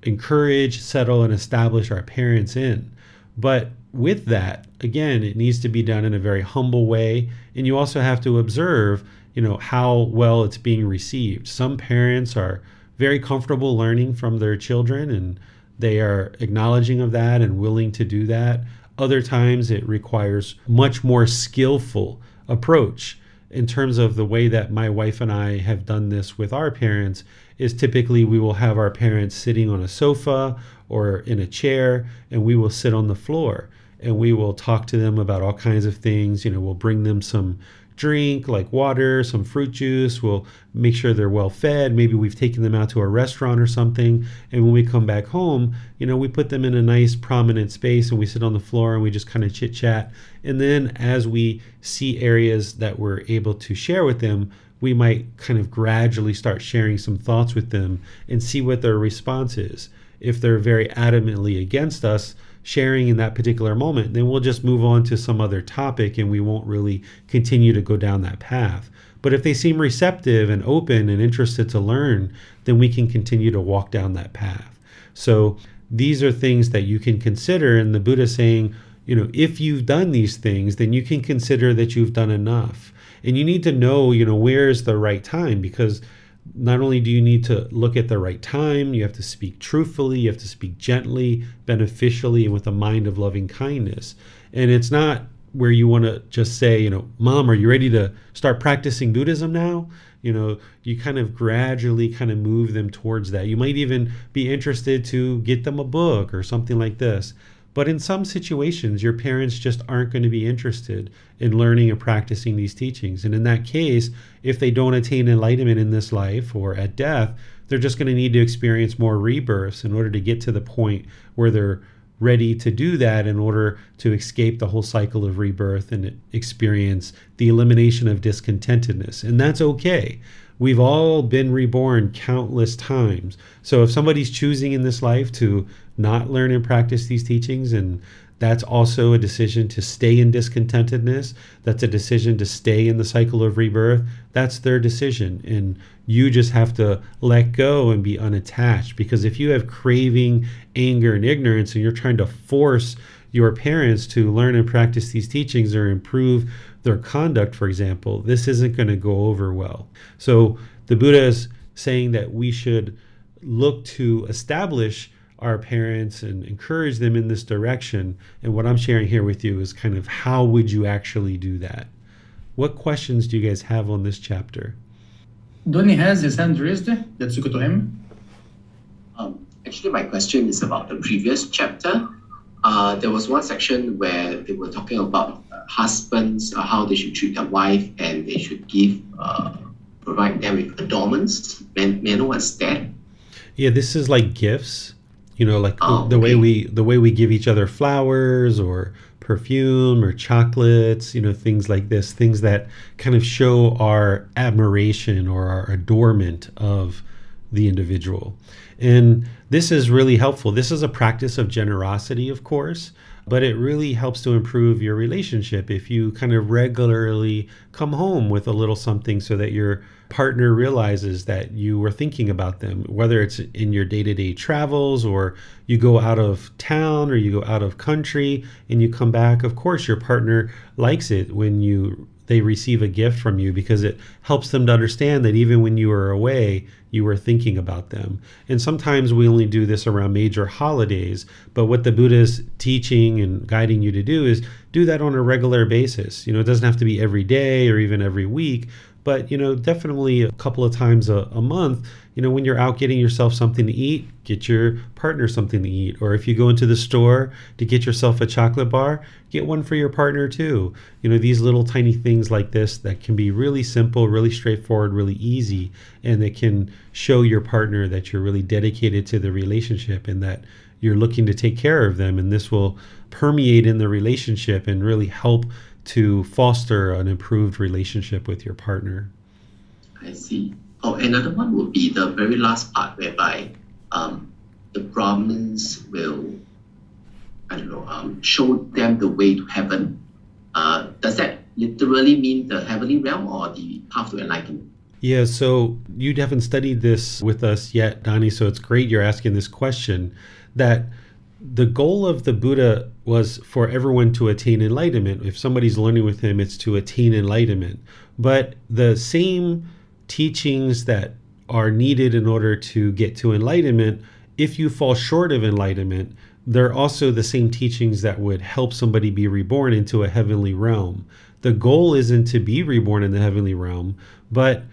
encourage, settle, and establish our parents in. But with that, again, it needs to be done in a very humble way. And you also have to observe, you know, how well it's being received. Some parents are very comfortable learning from their children and they are acknowledging of that and willing to do that. Other times it requires much more skillful approach in terms of the way that my wife and I have done this with our parents is typically we will have our parents sitting on a sofa or in a chair and we will sit on the floor and we will talk to them about all kinds of things you know we'll bring them some drink like water, some fruit juice. We'll make sure they're well fed. Maybe we've taken them out to a restaurant or something. And when we come back home, you know, we put them in a nice prominent space and we sit on the floor and we just kind of chit chat. And then as we see areas that we're able to share with them, we might kind of gradually start sharing some thoughts with them and see what their response is. If they're very adamantly against us, sharing in that particular moment, then we'll just move on to some other topic and we won't really continue to go down that path. But if they seem receptive and open and interested to learn, then we can continue to walk down that path. So these are things that you can consider. And the Buddha saying, you know, if you've done these things, then you can consider that you've done enough. And you need to know, you know, where's the right time because not only do you need to look at the right time, you have to speak truthfully, you have to speak gently, beneficially, and with a mind of loving kindness. And it's not where you want to just say, you know, mom, are you ready to start practicing Buddhism now? You know, you kind of gradually kind of move them towards that. You might even be interested to get them a book or something like this. But in some situations, your parents just aren't going to be interested in learning and practicing these teachings. And in that case, if they don't attain enlightenment in this life or at death, they're just going to need to experience more rebirths in order to get to the point where they're ready to do that in order to escape the whole cycle of rebirth and experience the elimination of discontentedness. And that's okay. We've all been reborn countless times. So if somebody's choosing in this life to not learn and practice these teachings and that's also a decision to stay in discontentedness. That's a decision to stay in the cycle of rebirth. That's their decision and you just have to let go and be unattached because if you have craving anger and ignorance and you're trying to force your parents to learn and practice these teachings or improve their conduct for example this isn't going to go over well. So the buddha is saying that we should look to establish our parents and encourage them in this direction. And what I'm sharing here with you is kind of how would you actually do that? What questions do you guys have on this chapter? Donny has his hand raised. Let's go to him. Um, actually, my question is about the previous chapter. Uh, there was one section where they were talking about uh, husbands, uh, how they should treat their wife, and they should give, uh, provide them with adornments. May, may I know what's that? Yeah, this is like gifts you know like oh, the, the okay. way we the way we give each other flowers or perfume or chocolates you know things like this things that kind of show our admiration or our adornment of the individual. And this is really helpful. This is a practice of generosity of course but it really helps to improve your relationship. If you kind of regularly come home with a little something so that your partner realizes that you were thinking about them, whether it's in your day to day travels or you go out of town or you go out of country and you come back. Of course, your partner likes it when you they receive a gift from you because it helps them to understand that even when you are away, you were thinking about them. And sometimes we only do this around major holidays, but what the Buddha is teaching and guiding you to do is do that on a regular basis. You know, it doesn't have to be every day or even every week, but you know definitely a couple of times a, a, month you know when you're out getting yourself something to eat get your partner something to eat. Or if you go into the store to get yourself a chocolate bar get one for your partner too. You know these little tiny things like this that can be really simple really straightforward really easy and that can show your partner that you're really dedicated to the relationship and that you're looking to take care of them. And this will permeate in the relationship and really help to foster an improved relationship with your partner. I see. Oh, another one would be the very last part whereby um, the Brahmins will, I don't know, um, show them the way to heaven. Uh, does that literally mean the heavenly realm or the path to enlightenment? Yeah, so you haven't studied this with us yet, Donnie, so it's great you're asking this question. That the goal of the Buddha was for everyone to attain enlightenment. If somebody's learning with him, it's to attain enlightenment. But the same teachings that are needed in order to get to enlightenment, if you fall short of enlightenment, they're also the same teachings that would help somebody be reborn into a heavenly realm. The goal isn't to be reborn in the heavenly realm, but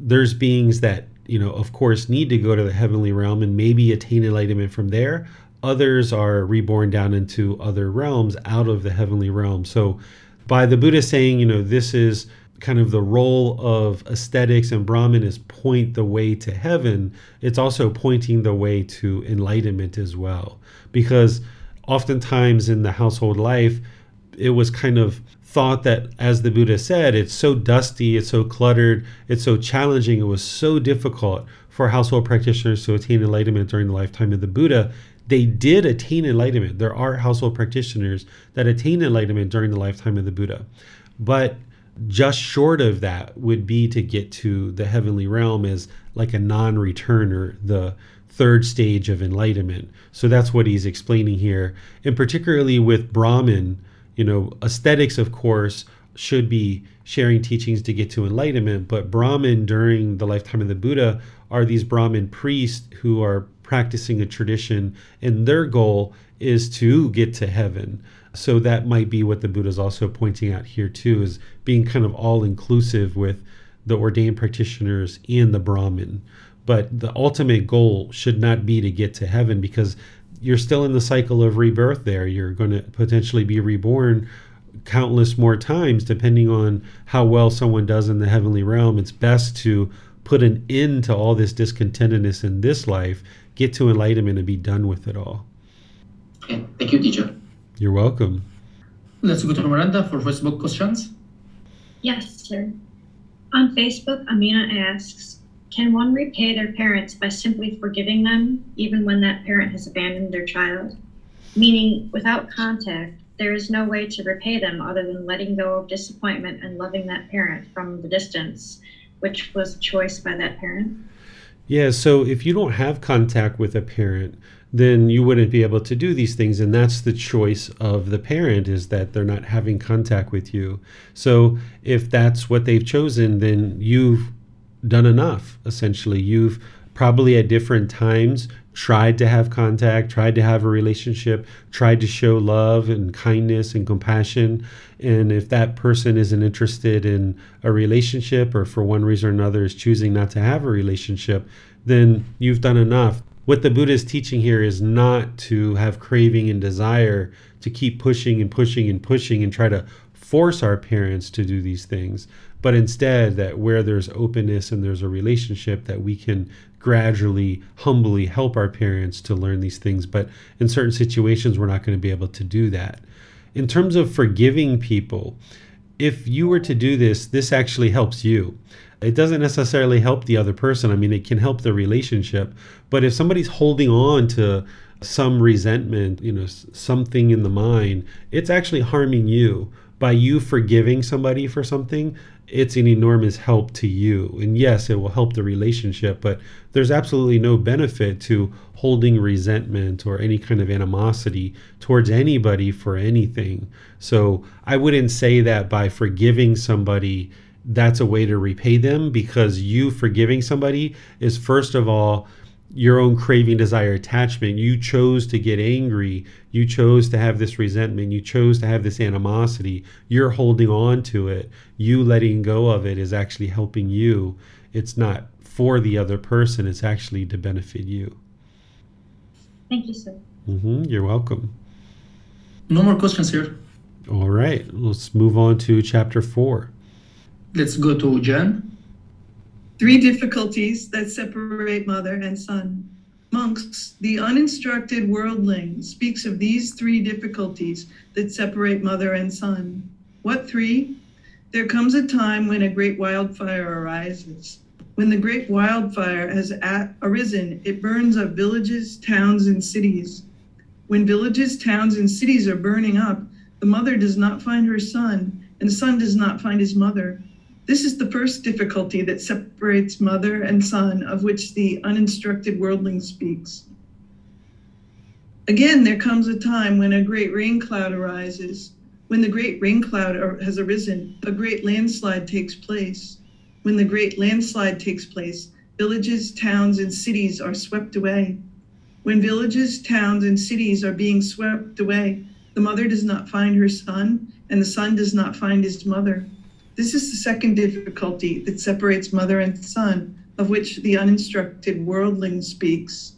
there's beings that, you know, of course, need to go to the heavenly realm and maybe attain enlightenment from there. Others are reborn down into other realms out of the heavenly realm. So, by the Buddha saying, you know, this is kind of the role of ascetics and Brahman is point the way to heaven, it's also pointing the way to enlightenment as well. Because oftentimes in the household life, it was kind of thought that, as the Buddha said, it's so dusty, it's so cluttered, it's so challenging, it was so difficult for household practitioners to attain enlightenment during the lifetime of the Buddha. They did attain enlightenment. There are household practitioners that attain enlightenment during the lifetime of the Buddha. But just short of that would be to get to the heavenly realm as like a non returner, the third stage of enlightenment. So that's what he's explaining here. And particularly with Brahman, you know, ascetics, of course, should be sharing teachings to get to enlightenment, but Brahman during the lifetime of the Buddha are these Brahmin priests who are practicing a tradition, and their goal is to get to heaven. So that might be what the Buddha is also pointing out here too, is being kind of all inclusive with the ordained practitioners and the Brahmin. But the ultimate goal should not be to get to heaven because you're still in the cycle of rebirth there. You're going to potentially be reborn countless more times depending on how well someone does in the heavenly realm. It's best to put an end to all this discontentedness in this life, get to enlightenment, and be done with it all. Okay. Thank you, teacher. You're welcome. Let's go to Miranda for Facebook questions. Yes, sir. On Facebook, Amina asks, can one repay their parents by simply forgiving them, even when that parent has abandoned their child? Meaning, without contact, there is no way to repay them other than letting go of disappointment and loving that parent from the distance, which was a choice by that parent. Yeah, so if you don't have contact with a parent, then you wouldn't be able to do these things and that's the choice of the parent is that they're not having contact with you. So if that's what they've chosen then you've done enough essentially. You've probably at different times tried to have contact tried to have a relationship tried to show love and kindness and compassion. And if that person isn't interested in a relationship or for one reason or another is choosing not to have a relationship then you've done enough. What the Buddha is teaching here is not to have craving and desire to keep pushing and pushing and pushing and try to force our parents to do these things, but instead that where there's openness and there's a relationship that we can gradually, humbly help our parents to learn these things. But in certain situations, we're not going to be able to do that. In terms of forgiving people, if you were to do this, this actually helps you it doesn't necessarily help the other person. I mean, it can help the relationship, but if somebody's holding on to some resentment, you know, something in the mind, it's actually harming you. By you forgiving somebody for something, it's an enormous help to you. And yes, it will help the relationship, but there's absolutely no benefit to holding resentment or any kind of animosity towards anybody for anything. So I wouldn't say that by forgiving somebody that's a way to repay them because you forgiving somebody is first of all your own craving desire attachment. You chose to get angry. You chose to have this resentment. You chose to have this animosity. You're holding on to it. You letting go of it is actually helping you. It's not for the other person. It's actually to benefit you. Thank you sir. Mm-hmm, you're welcome. No more questions here. All right. Let's move on to chapter four. Let's go to Jan. Three difficulties that separate mother and son. Monks, the uninstructed worldling speaks of these three difficulties that separate mother and son. What three? There comes a time when a great wildfire arises. When the great wildfire has at, arisen, it burns up villages, towns, and cities. When villages, towns, and cities are burning up, the mother does not find her son, and the son does not find his mother. This is the first difficulty that separates mother and son, of which the uninstructed worldling speaks. Again, there comes a time when a great rain cloud arises. When the great rain cloud has arisen, a great landslide takes place. When the great landslide takes place, villages, towns, and cities are swept away. When villages, towns, and cities are being swept away, the mother does not find her son, and the son does not find his mother. This is the second difficulty that separates mother and son, of which the uninstructed worldling speaks.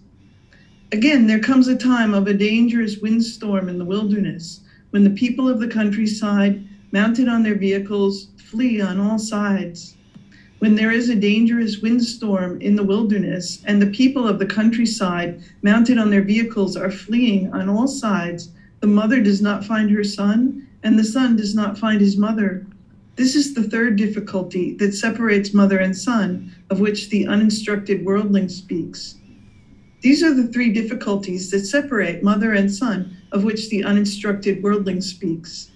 Again, there comes a time of a dangerous windstorm in the wilderness when the people of the countryside, mounted on their vehicles, flee on all sides. When there is a dangerous windstorm in the wilderness and the people of the countryside, mounted on their vehicles, are fleeing on all sides, the mother does not find her son and the son does not find his mother. This is the third difficulty that separates mother and son, of which the uninstructed worldling speaks. These are the three difficulties that separate mother and son, of which the uninstructed worldling speaks.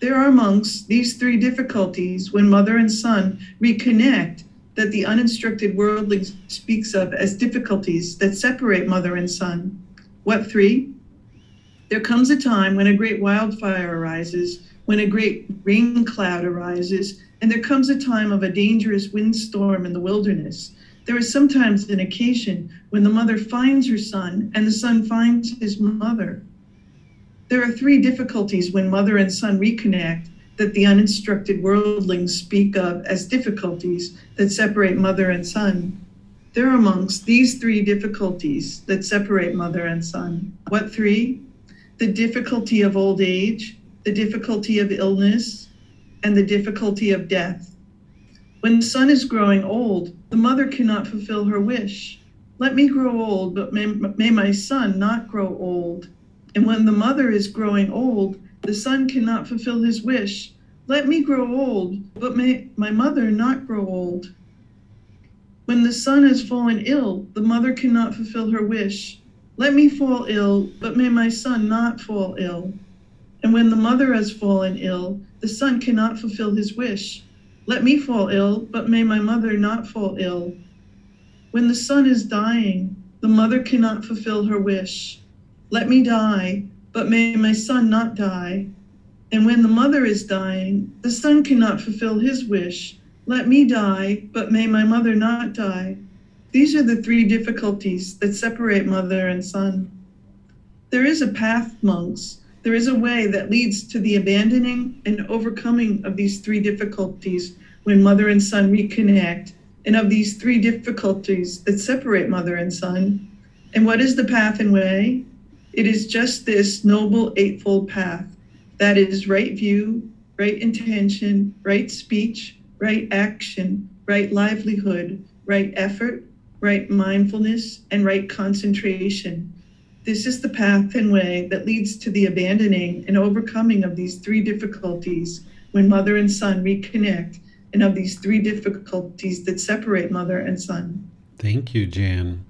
There are amongst these three difficulties when mother and son reconnect that the uninstructed worldling speaks of as difficulties that separate mother and son. What three? There comes a time when a great wildfire arises, when a great rain cloud arises, and there comes a time of a dangerous windstorm in the wilderness, there is sometimes an occasion when the mother finds her son and the son finds his mother. There are three difficulties when mother and son reconnect that the uninstructed worldlings speak of as difficulties that separate mother and son. There are amongst these three difficulties that separate mother and son. What three? The difficulty of old age, the difficulty of illness, and the difficulty of death. When the son is growing old, the mother cannot fulfill her wish. Let me grow old, but may, may my son not grow old. And when the mother is growing old, the son cannot fulfill his wish. Let me grow old, but may my mother not grow old. When the son has fallen ill, the mother cannot fulfill her wish. Let me fall ill, but may my son not fall ill. And when the mother has fallen ill, the son cannot fulfill his wish. Let me fall ill, but may my mother not fall ill. When the son is dying, the mother cannot fulfill her wish. Let me die, but may my son not die. And when the mother is dying, the son cannot fulfill his wish. Let me die, but may my mother not die. These are the three difficulties that separate mother and son. There is a path, monks, there is a way that leads to the abandoning and overcoming of these three difficulties when mother and son reconnect, and of these three difficulties that separate mother and son. And what is the path and way? It is just this noble eightfold path that is right view, right intention, right speech, right action, right livelihood, right effort, right mindfulness, and right concentration. This is the path and way that leads to the abandoning and overcoming of these three difficulties when mother and son reconnect, and of these three difficulties that separate mother and son. Thank you, Jan.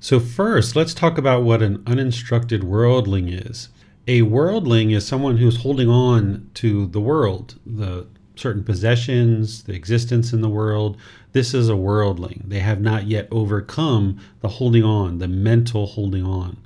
So, first, let's talk about what an uninstructed worldling is. A worldling is someone who's holding on to the world, the certain possessions, the existence in the world. This is a worldling. They have not yet overcome the holding on, the mental holding on.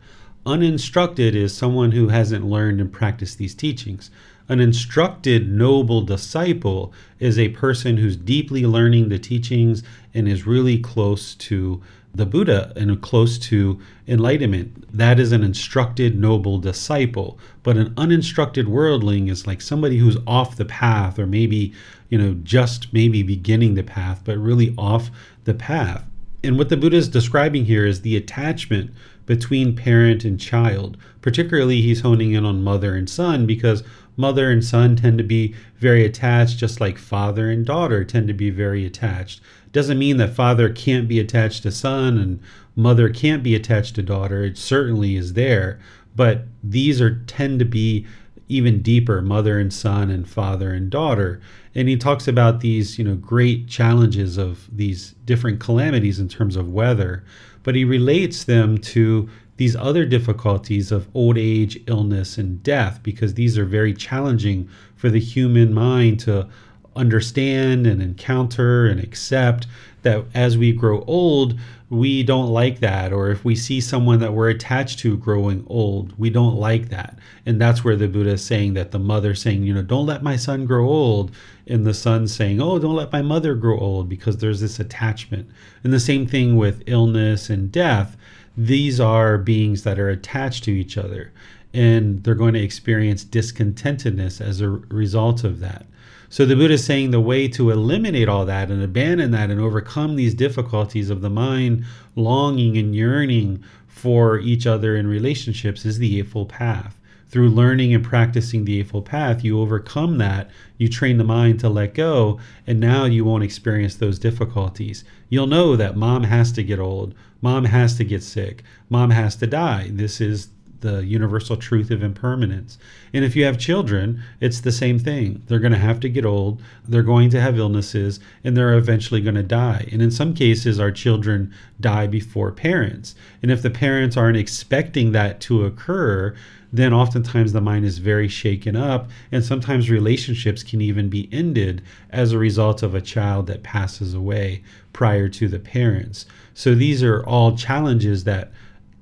Uninstructed is someone who hasn't learned and practiced these teachings. An instructed noble disciple is a person who's deeply learning the teachings and is really close to the Buddha and close to enlightenment. That is an instructed noble disciple. But an uninstructed worldling is like somebody who's off the path or maybe, you know, just maybe beginning the path, but really off the path. And what the Buddha is describing here is the attachment between parent and child. Particularly, he's honing in on mother and son because mother and son tend to be very attached, just like father and daughter tend to be very attached. Doesn't mean that father can't be attached to son and mother can't be attached to daughter. It certainly is there, but these are tend to be even deeper mother and son and father and daughter and he talks about these you know great challenges of these different calamities in terms of weather but he relates them to these other difficulties of old age illness and death because these are very challenging for the human mind to understand and encounter and accept that as we grow old we don't like that. Or if we see someone that we're attached to growing old we don't like that. And that's where the buddha is saying that the mother saying you know don't let my son grow old. And the son saying oh don't let my mother grow old because there's this attachment. And the same thing with illness and death. These are beings that are attached to each other. And they're going to experience discontentedness as a result of that so the Buddha is saying the way to eliminate all that and abandon that and overcome these difficulties of the mind longing and yearning for each other in relationships is the Eightfold Path. Through learning and practicing the Eightfold Path, you overcome that, you train the mind to let go, and now you won't experience those difficulties. You'll know that mom has to get old, mom has to get sick, mom has to die. This is the universal truth of impermanence. And if you have children, it's the same thing. They're going to have to get old, they're going to have illnesses, and they're eventually going to die. And in some cases, our children die before parents. And if the parents aren't expecting that to occur, then oftentimes the mind is very shaken up, and sometimes relationships can even be ended as a result of a child that passes away prior to the parents. So these are all challenges that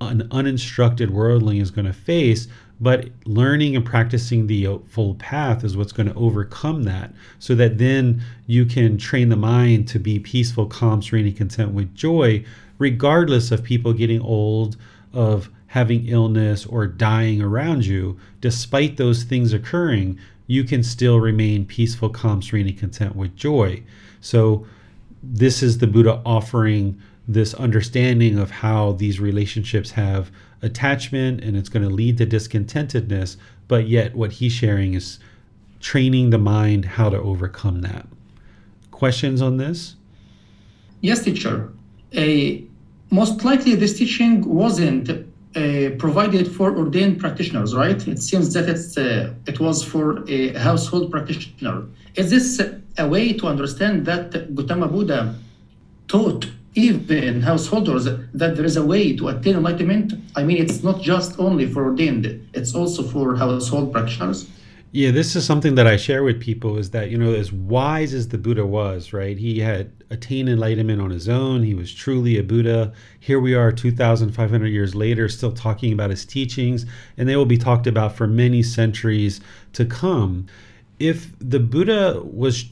an uninstructed worldling is going to face but learning and practicing the uh, full path is what's going to overcome that so that then you can train the mind to be peaceful calm serene and content with joy regardless of people getting old of having illness or dying around you. Despite those things occurring you can still remain peaceful calm serene and content with joy. So this is the buddha offering this understanding of how these relationships have attachment and it's going to lead to discontentedness but yet what he's sharing is training the mind how to overcome that. Questions on this? Yes teacher. A most likely this teaching wasn't uh, provided for ordained practitioners right? It seems that it's uh, it was for a household practitioner. Is this a way to understand that gautama buddha taught even householders that there is a way to attain enlightenment. I mean, it's not just only for ordained, it's also for household practitioners. Yeah, this is something that I share with people is that, you know, as wise as the Buddha was, right? He had attained enlightenment on his own. He was truly a Buddha. Here we are 2,500 years later, still talking about his teachings, and they will be talked about for many centuries to come. If the Buddha was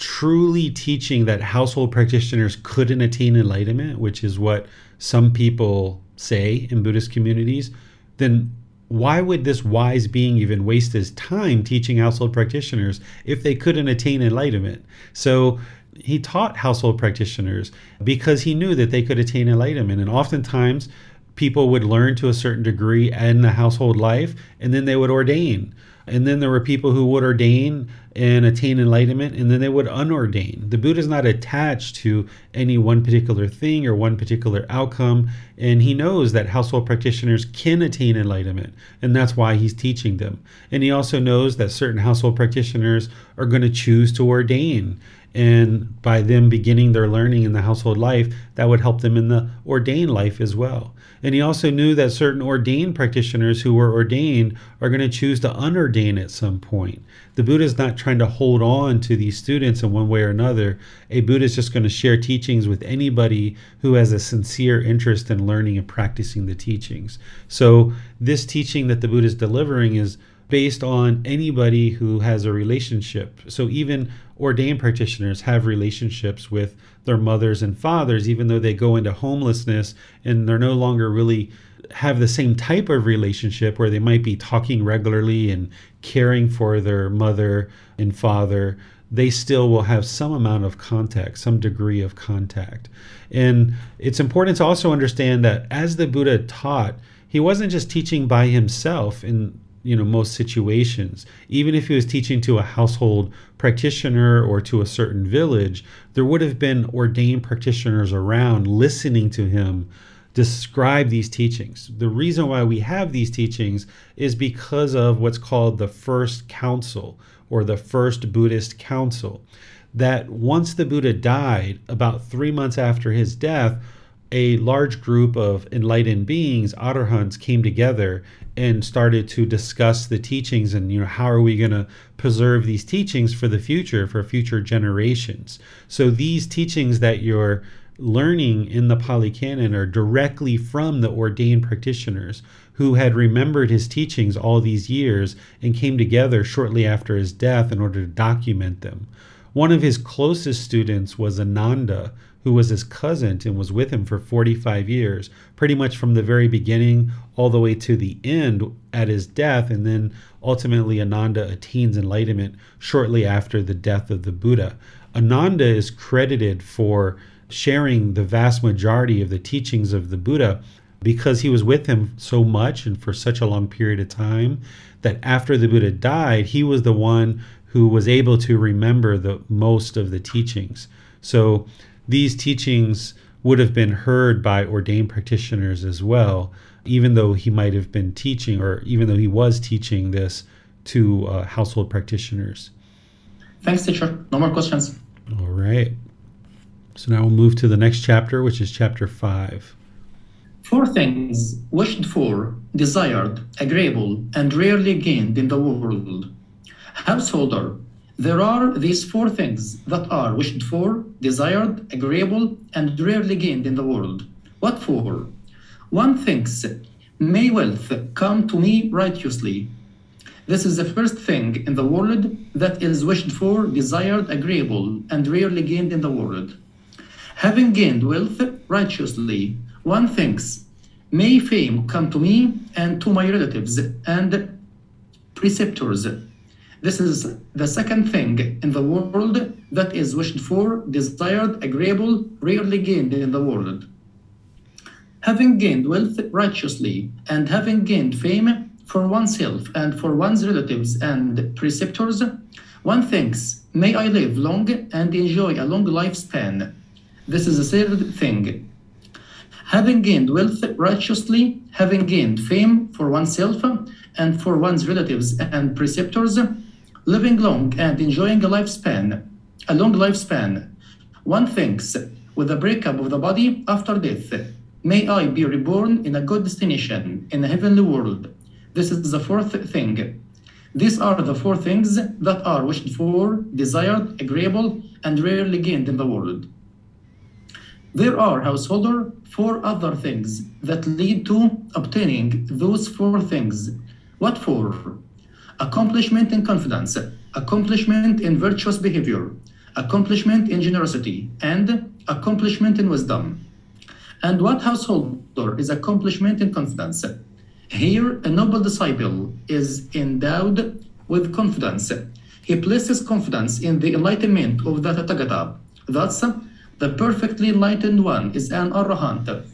truly teaching that household practitioners couldn't attain enlightenment, which is what some people say in Buddhist communities, then why would this wise being even waste his time teaching household practitioners if they couldn't attain enlightenment? So he taught household practitioners because he knew that they could attain enlightenment. And oftentimes, people would learn to a certain degree in the household life and then they would ordain. And then there were people who would ordain and attain enlightenment, and then they would unordain. The Buddha is not attached to any one particular thing or one particular outcome, and he knows that household practitioners can attain enlightenment, and that's why he's teaching them. And he also knows that certain household practitioners are going to choose to ordain. And by them beginning their learning in the household life, that would help them in the ordained life as well. And he also knew that certain ordained practitioners who were ordained are going to choose to unordain at some point. The Buddha is not trying to hold on to these students in one way or another. A Buddha is just going to share teachings with anybody who has a sincere interest in learning and practicing the teachings. So, this teaching that the Buddha is delivering is based on anybody who has a relationship. So even ordained practitioners have relationships with their mothers and fathers, even though they go into homelessness and they're no longer really have the same type of relationship where they might be talking regularly and caring for their mother and father. They still will have some amount of contact, some degree of contact. And it's important to also understand that as the Buddha taught, he wasn't just teaching by himself in you know most situations even if he was teaching to a household practitioner or to a certain village there would have been ordained practitioners around listening to him describe these teachings. The reason why we have these teachings is because of what's called the first council or the first Buddhist council. That once the Buddha died, about three months after his death, a large group of enlightened beings, arahants, came together and started to discuss the teachings and you know how are we going to preserve these teachings for the future for future generations. So these teachings that you're learning in the Pali Canon are directly from the ordained practitioners who had remembered his teachings all these years and came together shortly after his death in order to document them. One of his closest students was Ananda, who was his cousin and was with him for 45 years, pretty much from the very beginning all the way to the end at his death. And then ultimately, Ananda attains enlightenment shortly after the death of the Buddha. Ananda is credited for sharing the vast majority of the teachings of the Buddha because he was with him so much and for such a long period of time that after the Buddha died, he was the one who was able to remember the most of the teachings. So these teachings would have been heard by ordained practitioners as well, even though he might have been teaching or even though he was teaching this to uh, household practitioners. Thanks, teacher. No more questions. All right. So now we'll move to the next chapter, which is chapter five. Four things wished for, desired, agreeable, and rarely gained in the world householder, there are these four things that are wished for, desired, agreeable, and rarely gained in the world. What four? One thinks, May wealth come to me righteously. This is the first thing in the world that is wished for, desired, agreeable, and rarely gained in the world. Having gained wealth righteously, one thinks, May fame come to me and to my relatives and preceptors this is the second thing in the world that is wished for, desired, agreeable, rarely gained in the world. Having gained wealth righteously, and having gained fame for oneself and for one's relatives and preceptors, one thinks, May I live long and enjoy a long lifespan. This is the third thing. Having gained wealth righteously, having gained fame for oneself and for one's relatives and preceptors, living long and enjoying a lifespan, a long lifespan. One thinks, with the breakup of the body after death, may I be reborn in a good destination, in a heavenly world. This is the fourth thing. These are the four things that are wished for, desired, agreeable, and rarely gained in the world. There are, householder, four other things that lead to obtaining those four things. What four? Accomplishment in confidence, accomplishment in virtuous behavior, accomplishment in generosity, and accomplishment in wisdom. And what householder is accomplishment in confidence? Here, a noble disciple is endowed with confidence. He places confidence in the enlightenment of the Tathagata. Thus, the perfectly enlightened one is an arahant,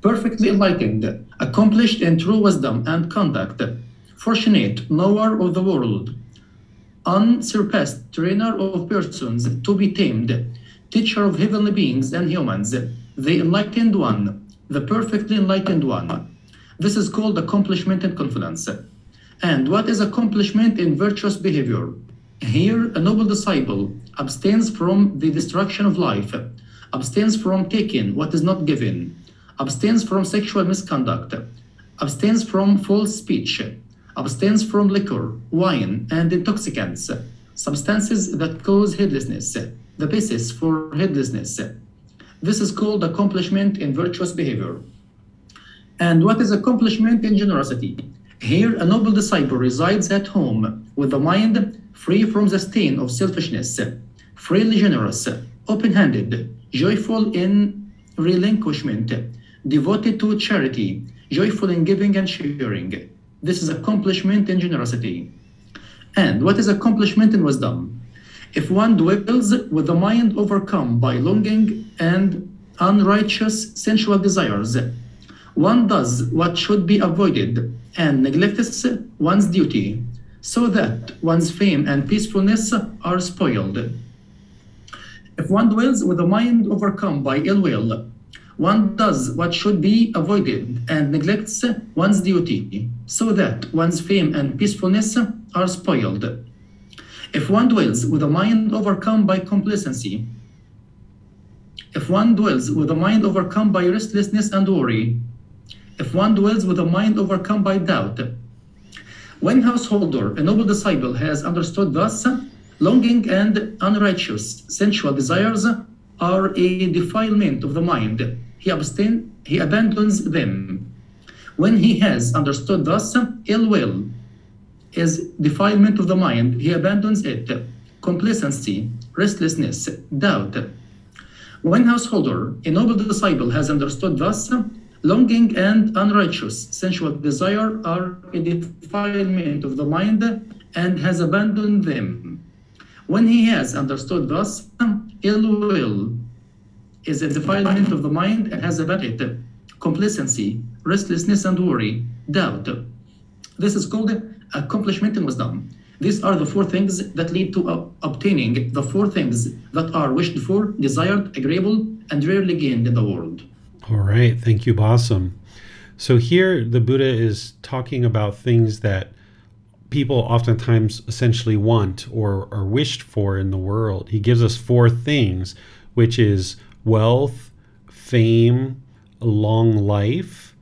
perfectly enlightened, accomplished in true wisdom and conduct, fortunate knower of the world, unsurpassed trainer of persons to be tamed, teacher of heavenly beings and humans, the enlightened one, the perfectly enlightened one. This is called accomplishment and confidence. And what is accomplishment in virtuous behavior? Here, a noble disciple abstains from the destruction of life, abstains from taking what is not given, abstains from sexual misconduct, abstains from false speech, abstains from liquor, wine, and intoxicants, substances that cause heedlessness, the basis for heedlessness. This is called accomplishment in virtuous behavior. And what is accomplishment in generosity? Here, a noble disciple resides at home with the mind free from the stain of selfishness, freely generous, open handed, joyful in relinquishment, devoted to charity, joyful in giving and sharing, this is accomplishment in generosity. And what is accomplishment in wisdom? If one dwells with the mind overcome by longing and unrighteous sensual desires, one does what should be avoided and neglects one's duty, so that one's fame and peacefulness are spoiled. If one dwells with a mind overcome by ill will, one does what should be avoided and neglects one's duty, so that one's fame and peacefulness are spoiled. If one dwells with a mind overcome by complacency, if one dwells with a mind overcome by restlessness and worry, if one dwells with a mind overcome by doubt, when householder, a noble disciple, has understood thus, longing and unrighteous sensual desires are a defilement of the mind. He abstain, he abandons them. When he has understood thus, ill will is defilement of the mind. He abandons it. Complacency, restlessness, doubt. When householder, a noble disciple, has understood thus, longing and unrighteous sensual desire are a defilement of the mind and has abandoned them. When he has understood thus, ill will is a defilement of the mind and has abandoned it. Complacency, restlessness and worry, doubt. This is called accomplishment in wisdom. These are the four things that lead to uh, obtaining the four things that are wished for, desired, agreeable, and rarely gained in the world. All right. Thank you, Basam. So here the Buddha is talking about things that people oftentimes essentially want or are wished for in the world. He gives us four things, which is wealth, fame, long life,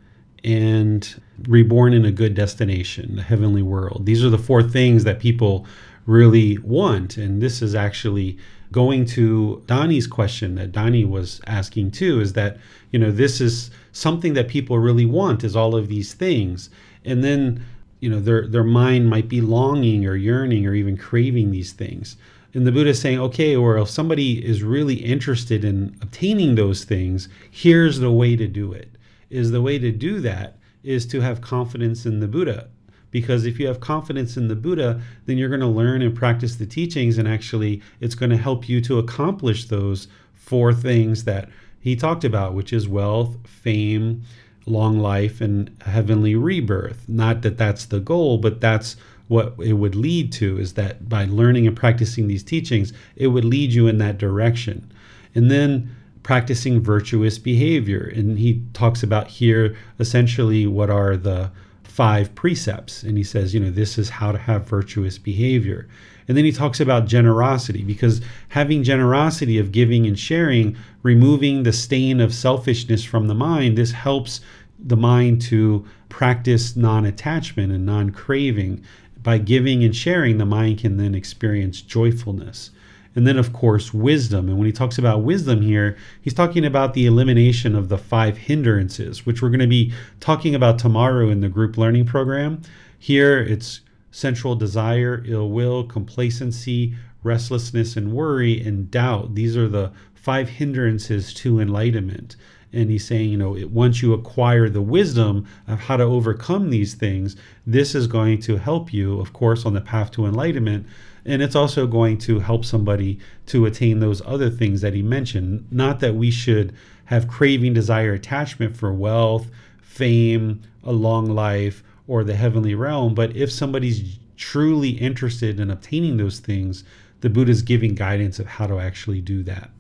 and reborn in a good destination, the heavenly world. These are the four things that people really want. And this is actually going to Donnie's question that Donnie was asking too is that, you know, this is something that people really want is all of these things. And then, you know, their their mind might be longing or yearning or even craving these things. And the Buddha is saying, okay, or if somebody is really interested in obtaining those things, here's the way to do it. Is the way to do that is to have confidence in the Buddha. Because if you have confidence in the Buddha, then you're going to learn and practice the teachings, and actually, it's going to help you to accomplish those four things that he talked about, which is wealth, fame, long life, and heavenly rebirth. Not that that's the goal, but that's what it would lead to is that by learning and practicing these teachings, it would lead you in that direction. And then practicing virtuous behavior. And he talks about here essentially what are the five precepts. And he says, you know, this is how to have virtuous behavior. And then he talks about generosity because having generosity of giving and sharing, removing the stain of selfishness from the mind, this helps the mind to practice non attachment and non craving. By giving and sharing, the mind can then experience joyfulness. And then, of course, wisdom. And when he talks about wisdom here, he's talking about the elimination of the five hindrances, which we're going to be talking about tomorrow in the group learning program. Here, it's sensual desire, ill will, complacency, restlessness, and worry, and doubt. These are the five hindrances to enlightenment. And he's saying, you know, once you acquire the wisdom of how to overcome these things, this is going to help you, of course, on the path to enlightenment and it's also going to help somebody to attain those other things that he mentioned. Not that we should have craving, desire, attachment for wealth, fame, a long life, or the heavenly realm, but if somebody's truly interested in obtaining those things, the Buddha is giving guidance of how to actually do that.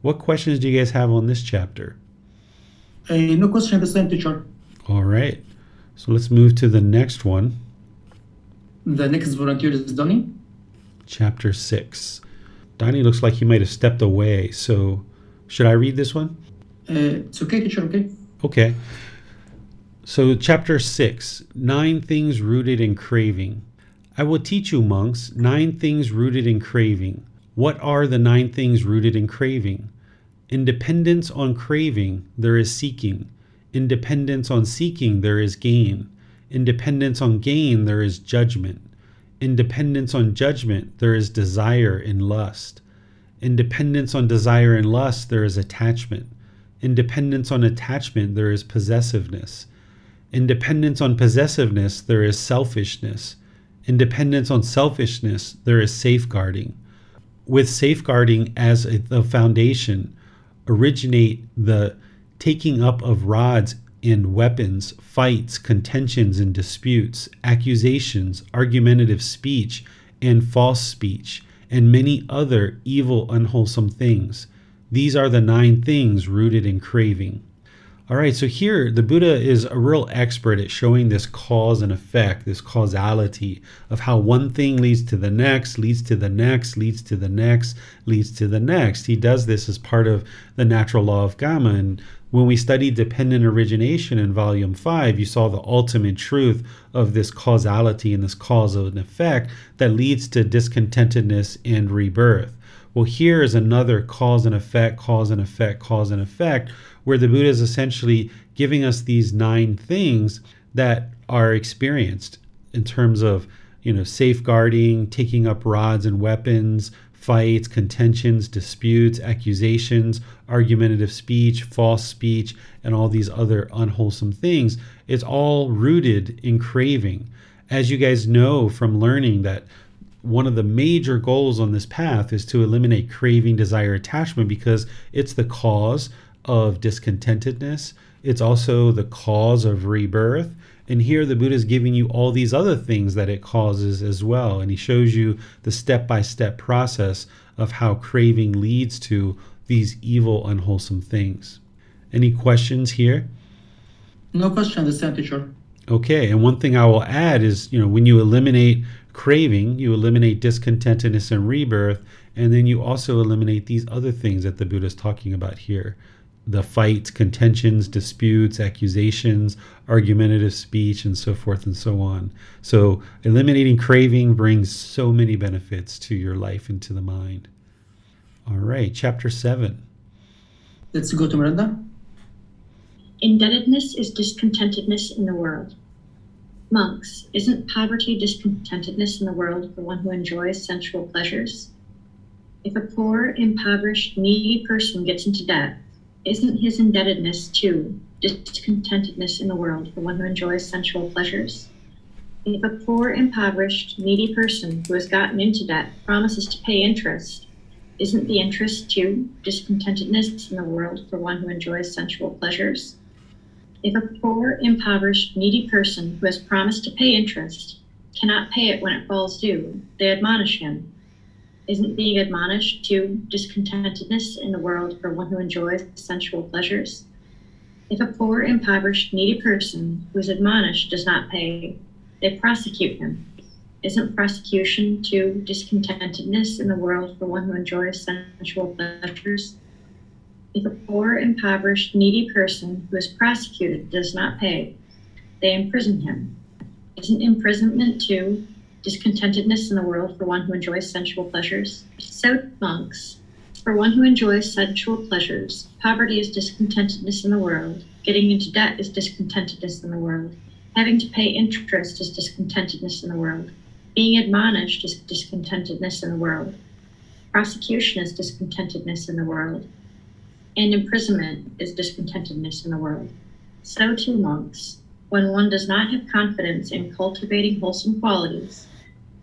What questions do you guys have on this chapter? Uh, no question, at the same teacher. All right. So let's move to the next one. The next volunteer is Donnie chapter 6. Donnie looks like he might have stepped away, so should I read this one? Uh, it's okay, teacher, okay? Okay. So, chapter 6 Nine Things Rooted in Craving. I will teach you, monks, nine things rooted in craving. What are the nine things rooted in craving? Independence on craving, there is seeking. Independence on seeking, there is gain. Independence on gain, there is judgment. Independence on judgment, there is desire and lust. Independence on desire and lust, there is attachment. Independence on attachment, there is possessiveness. Independence on possessiveness, there is selfishness. Independence on selfishness, there is safeguarding. With safeguarding as the foundation, originate the taking up of rods and weapons, fights, contentions, and disputes, accusations, argumentative speech, and false speech, and many other evil, unwholesome things. These are the nine things rooted in craving. All right, so here the Buddha is a real expert at showing this cause and effect, this causality of how one thing leads to the next, leads to the next, leads to the next, leads to the next. He does this as part of the natural law of karma. And when we studied dependent origination in volume five, you saw the ultimate truth of this causality and this cause and effect that leads to discontentedness and rebirth. Well, here is another cause and effect, cause and effect, cause and effect where the Buddha is essentially giving us these nine things that are experienced in terms of you know safeguarding, taking up rods and weapons, fights, contentions, disputes, accusations, argumentative speech, false speech, and all these other unwholesome things. It's all rooted in craving. As you guys know from learning that one of the major goals on this path is to eliminate craving, desire, attachment because it's the cause of discontentedness. It's also the cause of rebirth. And here the Buddha is giving you all these other things that it causes as well. And he shows you the step by step process of how craving leads to these evil, unwholesome things. Any questions here? No question, understand, teacher. Okay, and one thing I will add is, you know, when you eliminate craving, you eliminate discontentedness and rebirth, and then you also eliminate these other things that the Buddha is talking about here the fights, contentions, disputes, accusations, argumentative speech, and so forth and so on. So, eliminating craving brings so many benefits to your life and to the mind. All right, chapter 7. Let's go to Miranda. Indebtedness is discontentedness in the world. Monks, isn't poverty discontentedness in the world for one who enjoys sensual pleasures? If a poor, impoverished, needy person gets into debt, isn't his indebtedness too discontentedness in the world for one who enjoys sensual pleasures? If a poor, impoverished, needy person who has gotten into debt promises to pay interest, isn't the interest too discontentedness in the world for one who enjoys sensual pleasures? If a poor, impoverished, needy person who has promised to pay interest cannot pay it when it falls due, they admonish him isn't being admonished too discontentedness in the world for one who enjoys sensual pleasures? If a poor, impoverished, needy person who is admonished does not pay, they prosecute him. Isn't prosecution too discontentedness in the world for one who enjoys sensual pleasures? If a poor, impoverished, needy person who is prosecuted does not pay, they imprison him. Isn't imprisonment too discontentedness in the world for one who enjoys sensual pleasures. So, monks, for one who enjoys sensual pleasures, poverty is discontentedness in the world, getting into debt is discontentedness in the world, having to pay interest is discontentedness in the world, being admonished is discontentedness in the world, prosecution is discontentedness in the world, and imprisonment is discontentedness in the world. So, too, monks, when one does not have confidence in cultivating wholesome qualities,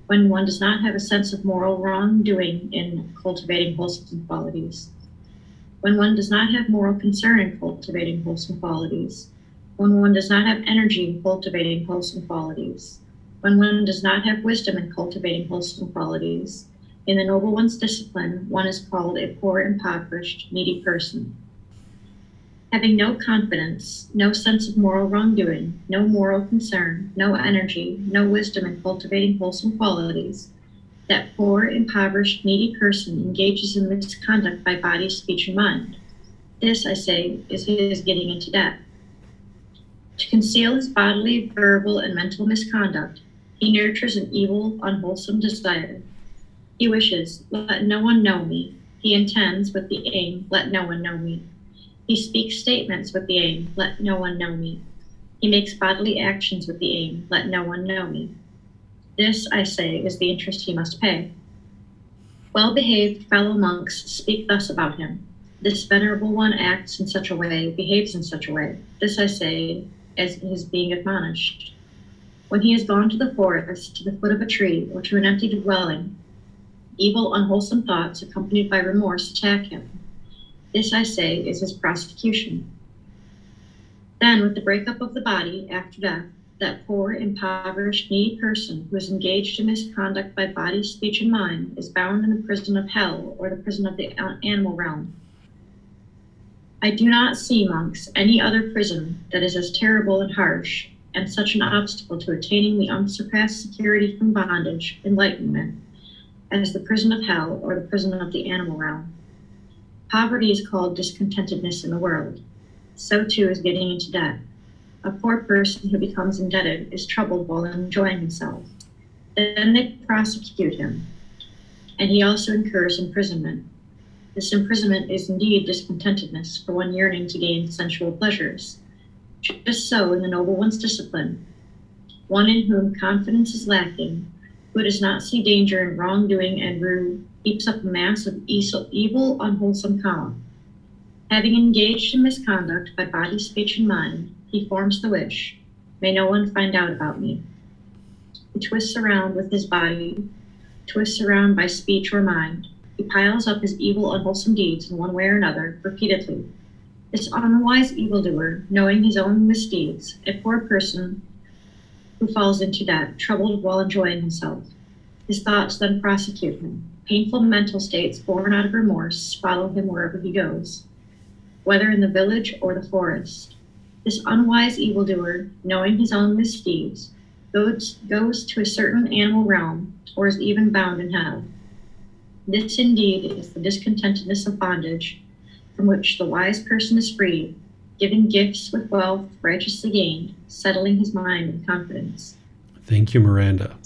when one does not have a sense of moral wrongdoing in cultivating wholesome qualities, when one does not have moral concern in cultivating wholesome qualities, when one does not have energy in cultivating wholesome qualities, when one does not have wisdom in cultivating wholesome qualities, in the noble one's discipline, one is called a poor, impoverished, needy person having no confidence, no sense of moral wrongdoing, no moral concern, no energy, no wisdom in cultivating wholesome qualities, that poor, impoverished, needy person engages in misconduct by body, speech, and mind. This, I say, is his getting into debt. To conceal his bodily, verbal, and mental misconduct, he nurtures an evil, unwholesome desire. He wishes, let no one know me. He intends, with the aim, let no one know me. He speaks statements with the aim, let no one know me. He makes bodily actions with the aim, let no one know me. This, I say, is the interest he must pay. Well behaved fellow monks speak thus about him. This venerable one acts in such a way, behaves in such a way. This I say, as his being admonished. When he has gone to the forest, to the foot of a tree, or to an empty dwelling, evil, unwholesome thoughts, accompanied by remorse, attack him this, I say, is his prosecution. Then, with the breakup of the body after death, that poor, impoverished, needy person who is engaged in misconduct by body, speech, and mind is bound in the prison of hell or the prison of the animal realm. I do not see, monks, any other prison that is as terrible and harsh, and such an obstacle to attaining the unsurpassed security from bondage, enlightenment, as the prison of hell or the prison of the animal realm. Poverty is called discontentedness in the world. So too is getting into debt. A poor person who becomes indebted is troubled while enjoying himself. Then they prosecute him, and he also incurs imprisonment. This imprisonment is indeed discontentedness for one yearning to gain sensual pleasures. Just so in the noble one's discipline, one in whom confidence is lacking, who does not see danger in wrongdoing and rue, heaps up a mass of evil, unwholesome column. Having engaged in misconduct by body, speech, and mind, he forms the wish, may no one find out about me. He twists around with his body, twists around by speech or mind. He piles up his evil, unwholesome deeds in one way or another, repeatedly. This unwise evildoer, knowing his own misdeeds, a poor person who falls into debt, troubled while enjoying himself. His thoughts then prosecute him. Painful mental states born out of remorse follow him wherever he goes, whether in the village or the forest. This unwise evildoer, knowing his own misdeeds, goes, goes to a certain animal realm or is even bound in hell. This indeed is the discontentedness of bondage, from which the wise person is free, giving gifts with wealth righteously gained, settling his mind in confidence. Thank you, Miranda.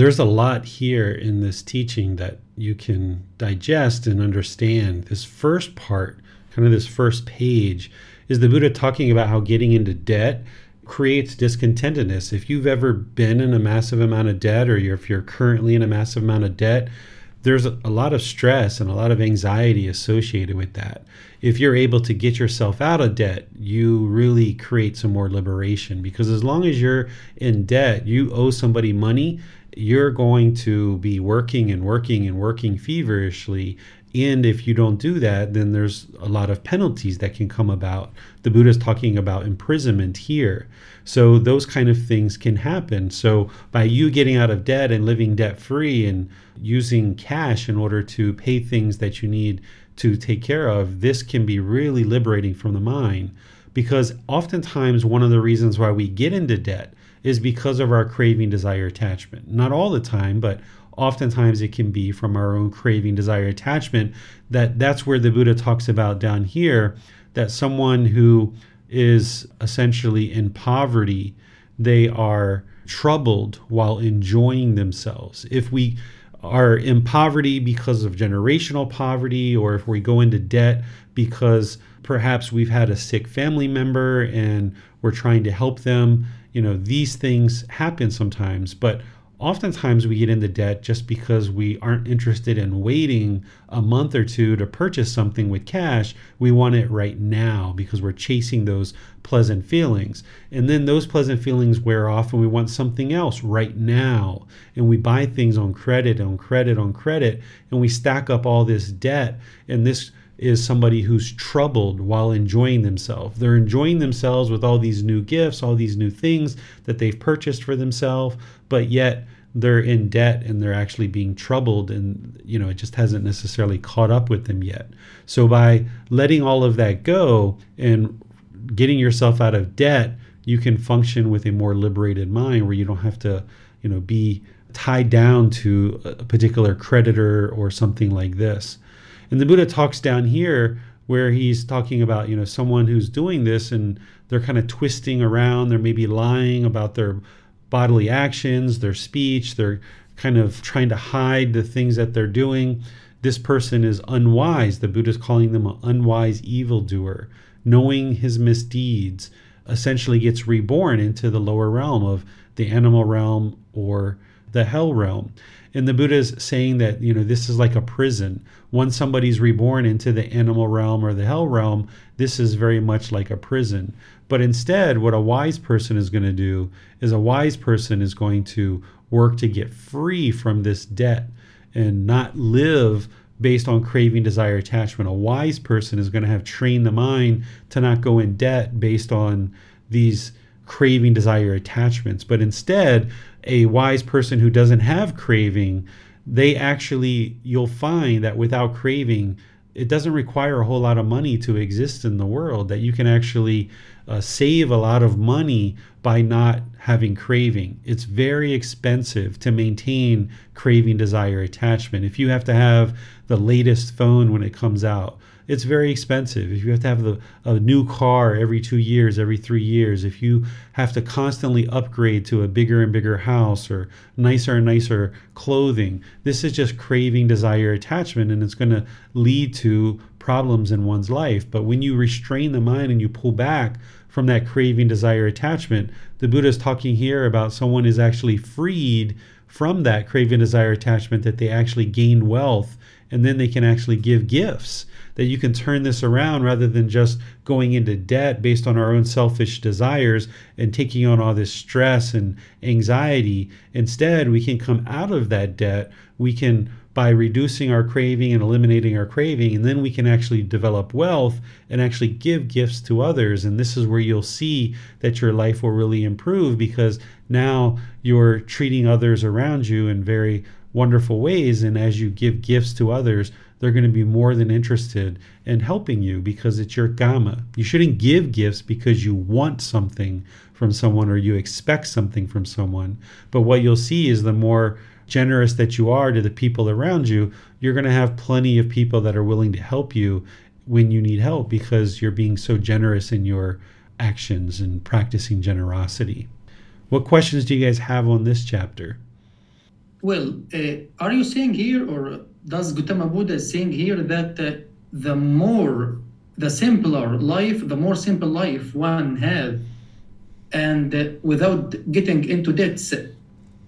There's a lot here in this teaching that you can digest and understand. This first part, kind of this first page, is the Buddha talking about how getting into debt creates discontentedness. If you've ever been in a massive amount of debt, or if you're currently in a massive amount of debt, there's a lot of stress and a lot of anxiety associated with that. If you're able to get yourself out of debt, you really create some more liberation because as long as you're in debt, you owe somebody money, you're going to be working and working and working feverishly and if you don't do that, then there's a lot of penalties that can come about. The Buddha is talking about imprisonment here. So those kind of things can happen. So by you getting out of debt and living debt free and using cash in order to pay things that you need to take care of, this can be really liberating from the mind. Because oftentimes, one of the reasons why we get into debt is because of our craving, desire, attachment. Not all the time, but oftentimes it can be from our own craving desire attachment that that's where the buddha talks about down here that someone who is essentially in poverty they are troubled while enjoying themselves if we are in poverty because of generational poverty or if we go into debt because perhaps we've had a sick family member and we're trying to help them you know these things happen sometimes but oftentimes we get into debt just because we aren't interested in waiting a month or two to purchase something with cash. We want it right now because we're chasing those pleasant feelings. And then those pleasant feelings wear off and we want something else right now. And we buy things on credit, on credit, on credit, and we stack up all this debt. And this is somebody who's troubled while enjoying themselves. They're enjoying themselves with all these new gifts, all these new things that they've purchased for themselves, but yet they're in debt and they're actually being troubled and you know it just hasn't necessarily caught up with them yet. So by letting all of that go and getting yourself out of debt, you can function with a more liberated mind where you don't have to, you know, be tied down to a particular creditor or something like this. And the Buddha talks down here where he's talking about, you know, someone who's doing this and they're kind of twisting around, they're maybe lying about their bodily actions, their speech, they're kind of trying to hide the things that they're doing. This person is unwise. The Buddha is calling them an unwise evildoer. Knowing his misdeeds essentially gets reborn into the lower realm of the animal realm or the hell realm. And the Buddha is saying that, you know, this is like a prison. Once somebody's reborn into the animal realm or the hell realm, this is very much like a prison. But instead, what a wise person is going to do is a wise person is going to work to get free from this debt and not live based on craving, desire, attachment. A wise person is going to have trained the mind to not go in debt based on these craving, desire, attachments, but instead a wise person who doesn't have craving, they actually, you'll find that without craving, it doesn't require a whole lot of money to exist in the world, that you can actually uh, save a lot of money by not having craving. It's very expensive to maintain craving, desire, attachment. If you have to have the latest phone when it comes out, it's very expensive. If you have to have the, a new car every two years, every three years, if you have to constantly upgrade to a bigger and bigger house or nicer and nicer clothing, this is just craving, desire, attachment, and it's going to lead to problems in one's life. But when you restrain the mind and you pull back from that craving, desire, attachment, the Buddha is talking here about someone is actually freed from that craving, desire, attachment, that they actually gain wealth and then they can actually give gifts that you can turn this around rather than just going into debt based on our own selfish desires and taking on all this stress and anxiety. Instead, we can come out of that debt. We can by reducing our craving and eliminating our craving, and then we can actually develop wealth and actually give gifts to others. And this is where you'll see that your life will really improve because now you're treating others around you in very wonderful ways. And as you give gifts to others, they're going to be more than interested in helping you because it's your karma. You shouldn't give gifts because you want something from someone or you expect something from someone. But what you'll see is the more generous that you are to the people around you, you're going to have plenty of people that are willing to help you when you need help because you're being so generous in your actions and practicing generosity. What questions do you guys have on this chapter? Well, uh, are you saying here, or does Gautama Buddha saying here that uh, the more, the simpler life, the more simple life one have, and uh, without getting into debts,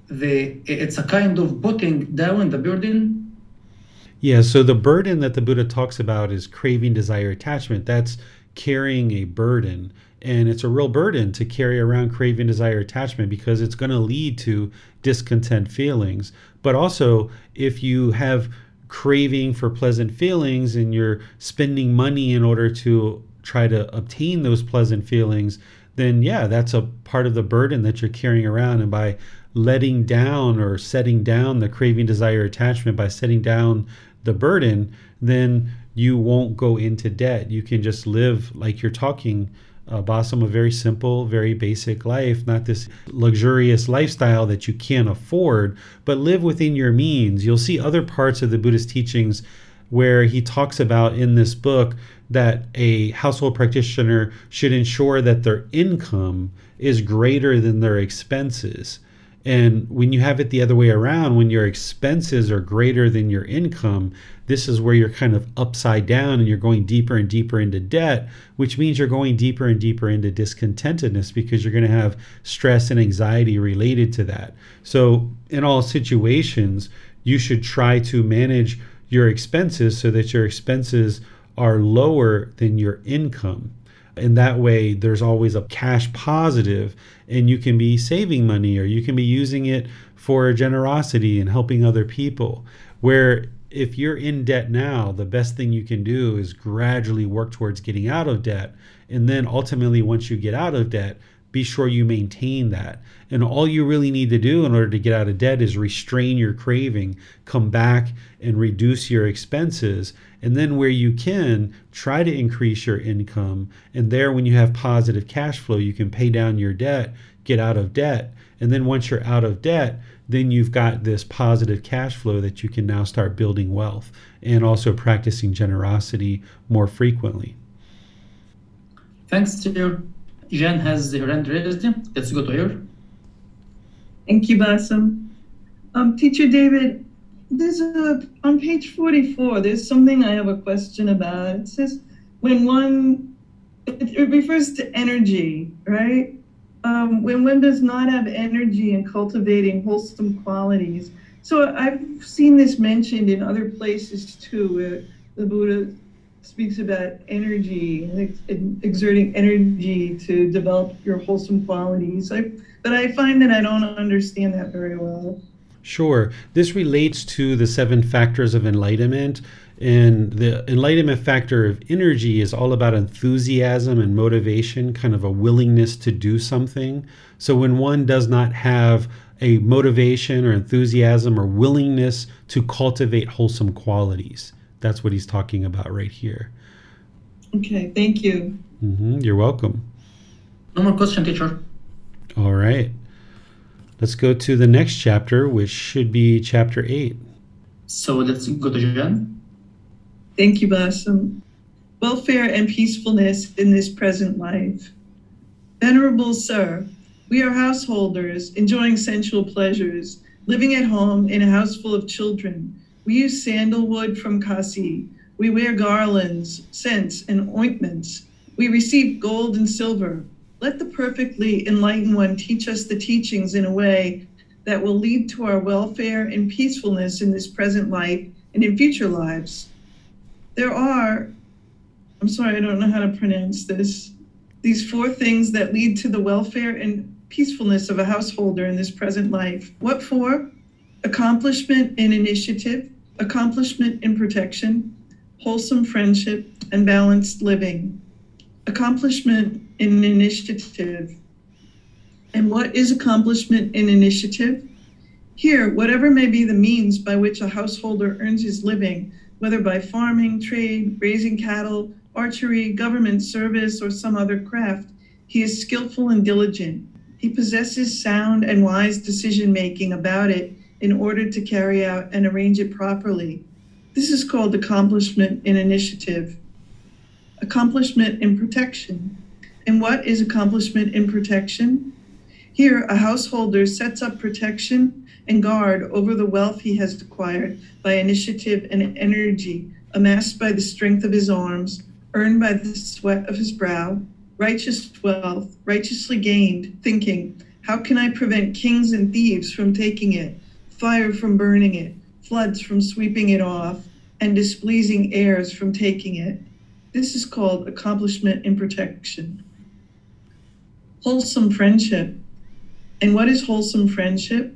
the it's a kind of putting down the burden. Yeah. So the burden that the Buddha talks about is craving, desire, attachment. That's carrying a burden and it's a real burden to carry around craving desire attachment because it's going to lead to discontent feelings but also if you have craving for pleasant feelings and you're spending money in order to try to obtain those pleasant feelings then yeah that's a part of the burden that you're carrying around. And by letting down or setting down the craving desire attachment by setting down the burden then you won't go into debt. You can just live like you're talking uh, Basam, a very simple, very basic life, not this luxurious lifestyle that you can't afford, but live within your means. You'll see other parts of the Buddhist teachings where he talks about in this book that a household practitioner should ensure that their income is greater than their expenses. And when you have it the other way around, when your expenses are greater than your income, this is where you're kind of upside down and you're going deeper and deeper into debt, which means you're going deeper and deeper into discontentedness because you're going to have stress and anxiety related to that. So, in all situations, you should try to manage your expenses so that your expenses are lower than your income. And that way, there's always a cash positive, and you can be saving money or you can be using it for generosity and helping other people. Where if you're in debt now, the best thing you can do is gradually work towards getting out of debt. And then ultimately, once you get out of debt, be sure you maintain that. And all you really need to do in order to get out of debt is restrain your craving, come back and reduce your expenses. And then, where you can, try to increase your income. And there, when you have positive cash flow, you can pay down your debt, get out of debt. And then, once you're out of debt, then you've got this positive cash flow that you can now start building wealth and also practicing generosity more frequently. Thanks, Teacher. Jen has her hand raised. Let's go to her. Thank you, Basam. Um, Teacher David, there's a on page 44, there's something I have a question about. It says when one it, refers to energy, right? um, when one does not have energy in cultivating wholesome qualities. So I've seen this mentioned in other places too, where the Buddha speaks about energy exerting energy to develop your wholesome qualities. I, but I find that I don't understand that very well. Sure. This relates to the seven factors of enlightenment. And the enlightenment factor of energy is all about enthusiasm and motivation, kind of a willingness to do something. So when one does not have a motivation or enthusiasm or willingness to cultivate wholesome qualities, that's what he's talking about right here. Okay, thank you. hmm You're welcome. No more question, teacher. All right. Let's go to the next chapter, which should be chapter 8. So let's go to Jen. Thank you, Blossom. Welfare and peacefulness in this present life. Venerable Sir, we are householders, enjoying sensual pleasures, living at home in a house full of children. We use sandalwood from Kasi. We wear garlands, scents, and ointments. We receive gold and silver. Let the perfectly enlightened one teach us the teachings in a way that will lead to our welfare and peacefulness in this present life and in future lives. There are, I'm sorry, I don't know how to pronounce this, these four things that lead to the welfare and peacefulness of a householder in this present life. What four? Accomplishment and initiative, accomplishment and protection, wholesome friendship, and balanced living. Accomplishment and initiative. And what is accomplishment and initiative? Here, whatever may be the means by which a householder earns his living, whether by farming, trade, raising cattle, archery, government service, or some other craft, he is skillful and diligent. He possesses sound and wise decision making about it in order to carry out and arrange it properly. This is called accomplishment and initiative. Accomplishment and protection. And what is accomplishment and protection? Here, a householder sets up protection and guard over the wealth he has acquired by initiative and energy amassed by the strength of his arms, earned by the sweat of his brow, righteous wealth, righteously gained, thinking, How can I prevent kings and thieves from taking it, fire from burning it, floods from sweeping it off, and displeasing heirs from taking it? This is called accomplishment and protection. Wholesome friendship. And what is wholesome friendship?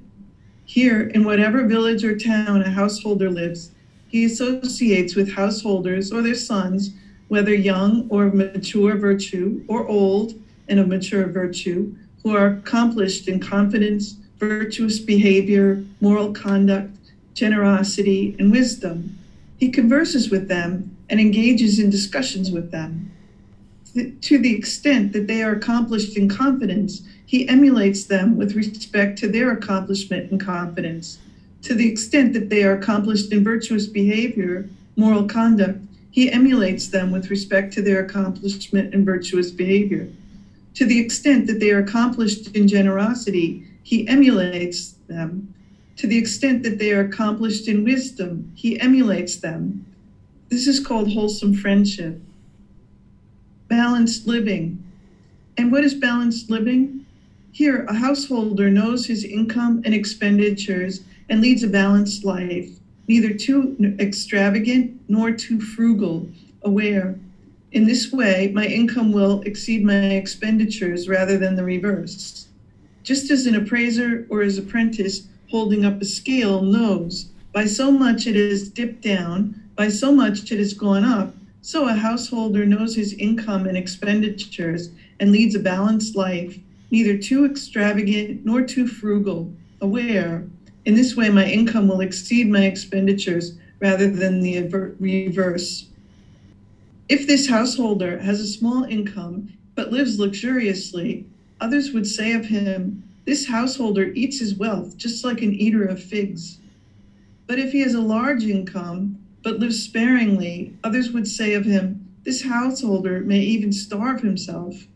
Here, in whatever village or town a householder lives, he associates with householders or their sons, whether young or of mature virtue, or old and of mature virtue, who are accomplished in confidence, virtuous behavior, moral conduct, generosity, and wisdom. He converses with them and engages in discussions with them. To the extent that they are accomplished in confidence, he emulates them with respect to their accomplishment and confidence. To the extent that they are accomplished in virtuous behavior, moral conduct, he emulates them with respect to their accomplishment and virtuous behavior. To the extent that they are accomplished in generosity, he emulates them. To the extent that they are accomplished in wisdom, he emulates them. This is called wholesome friendship. Balanced living. And what is balanced living? Here, a householder knows his income and expenditures and leads a balanced life, neither too extravagant nor too frugal, aware. In this way, my income will exceed my expenditures rather than the reverse. Just as an appraiser or his apprentice holding up a scale knows by so much it has dipped down, by so much it has gone up, so a householder knows his income and expenditures and leads a balanced life, neither too extravagant nor too frugal, aware. In this way, my income will exceed my expenditures rather than the reverse. If this householder has a small income but lives luxuriously, others would say of him, This householder eats his wealth just like an eater of figs. But if he has a large income but lives sparingly, others would say of him, This householder may even starve himself.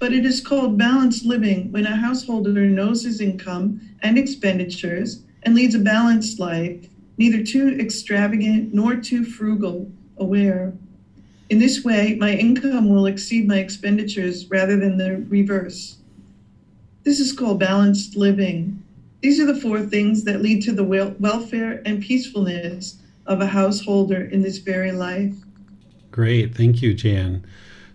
But it is called balanced living when a householder knows his income and expenditures and leads a balanced life, neither too extravagant nor too frugal, aware. In this way, my income will exceed my expenditures rather than the reverse. This is called balanced living. These are the four things that lead to the welfare and peacefulness of a householder in this very life. Great. Thank you, Jan.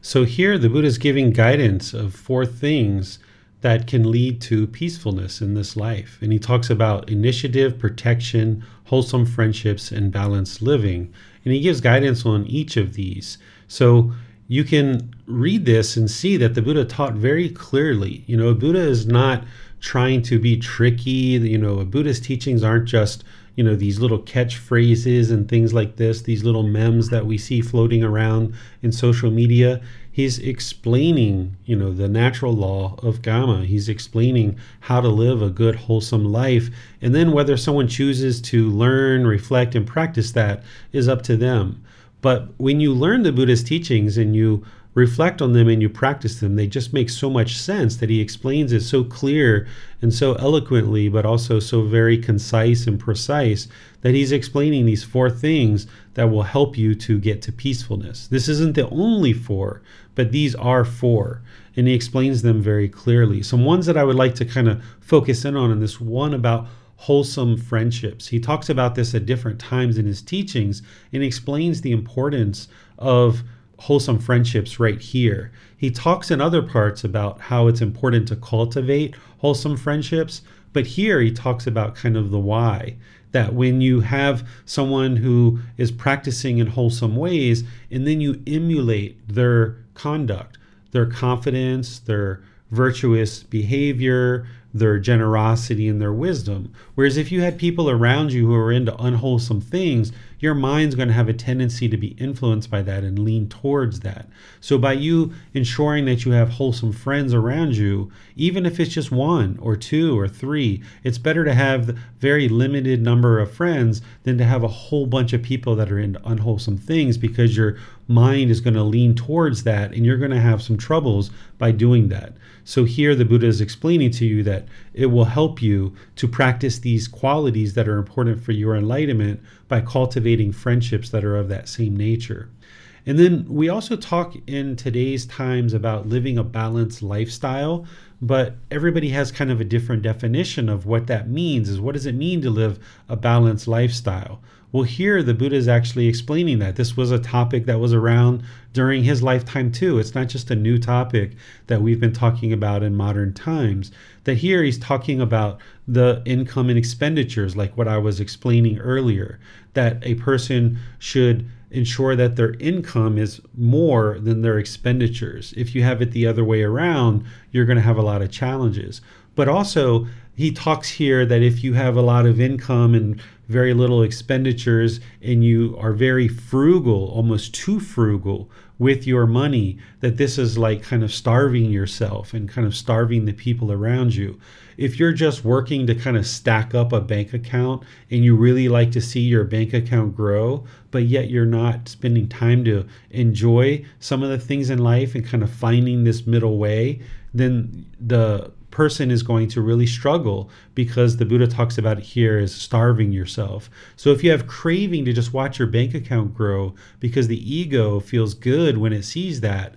So here the Buddha is giving guidance of four things that can lead to peacefulness in this life. And he talks about initiative, protection, wholesome friendships, and balanced living. And he gives guidance on each of these. So you can read this and see that the Buddha taught very clearly. You know, a Buddha is not trying to be tricky. You know, a Buddhist teachings aren't just, you know, these little catchphrases and things like this, these little memes that we see floating around in social media. He's explaining, you know, the natural law of karma. He's explaining how to live a good, wholesome life. And then whether someone chooses to learn, reflect, and practice that is up to them. But when you learn the buddhist teachings and you reflect on them and you practice them, they just make so much sense that he explains it so clear and so eloquently, but also so very concise and precise that he's explaining these four things that will help you to get to peacefulness. This isn't the only four, but these are four. And he explains them very clearly. Some ones that I would like to kind of focus in on, and this one about wholesome friendships. He talks about this at different times in his teachings and explains the importance of wholesome friendships right here. He talks in other parts about how it's important to cultivate wholesome friendships, but here he talks about kind of the why. That when you have someone who is practicing in wholesome ways and then you emulate their conduct, their confidence, their virtuous behavior, their generosity, and their wisdom. Whereas if you had people around you who are into unwholesome things, your mind's going to have a tendency to be influenced by that and lean towards that. So, by you ensuring that you have wholesome friends around you, even if it's just one or two or three, it's better to have a very limited number of friends than to have a whole bunch of people that are into unwholesome things because your mind is going to lean towards that and you're going to have some troubles by doing that. So, here the Buddha is explaining to you that it will help you to practice these qualities that are important for your enlightenment by cultivating friendships that are of that same nature. And then we also talk in today's times about living a balanced lifestyle, but everybody has kind of a different definition of what that means. Is what does it mean to live a balanced lifestyle? Well, here the Buddha is actually explaining that. This was a topic that was around during his lifetime too. It's not just a new topic that we've been talking about in modern times. That here he's talking about the income and expenditures, like what I was explaining earlier, that a person should ensure that their income is more than their expenditures. If you have it the other way around, you're going to have a lot of challenges. But also, he talks here that if you have a lot of income and very little expenditures and you are very frugal, almost too frugal with your money, that this is like kind of starving yourself and kind of starving the people around you. If you're just working to kind of stack up a bank account and you really like to see your bank account grow, but yet you're not spending time to enjoy some of the things in life and kind of finding this middle way, then the person is going to really struggle because the Buddha talks about it here as starving yourself. So if you have craving to just watch your bank account grow because the ego feels good when it sees that,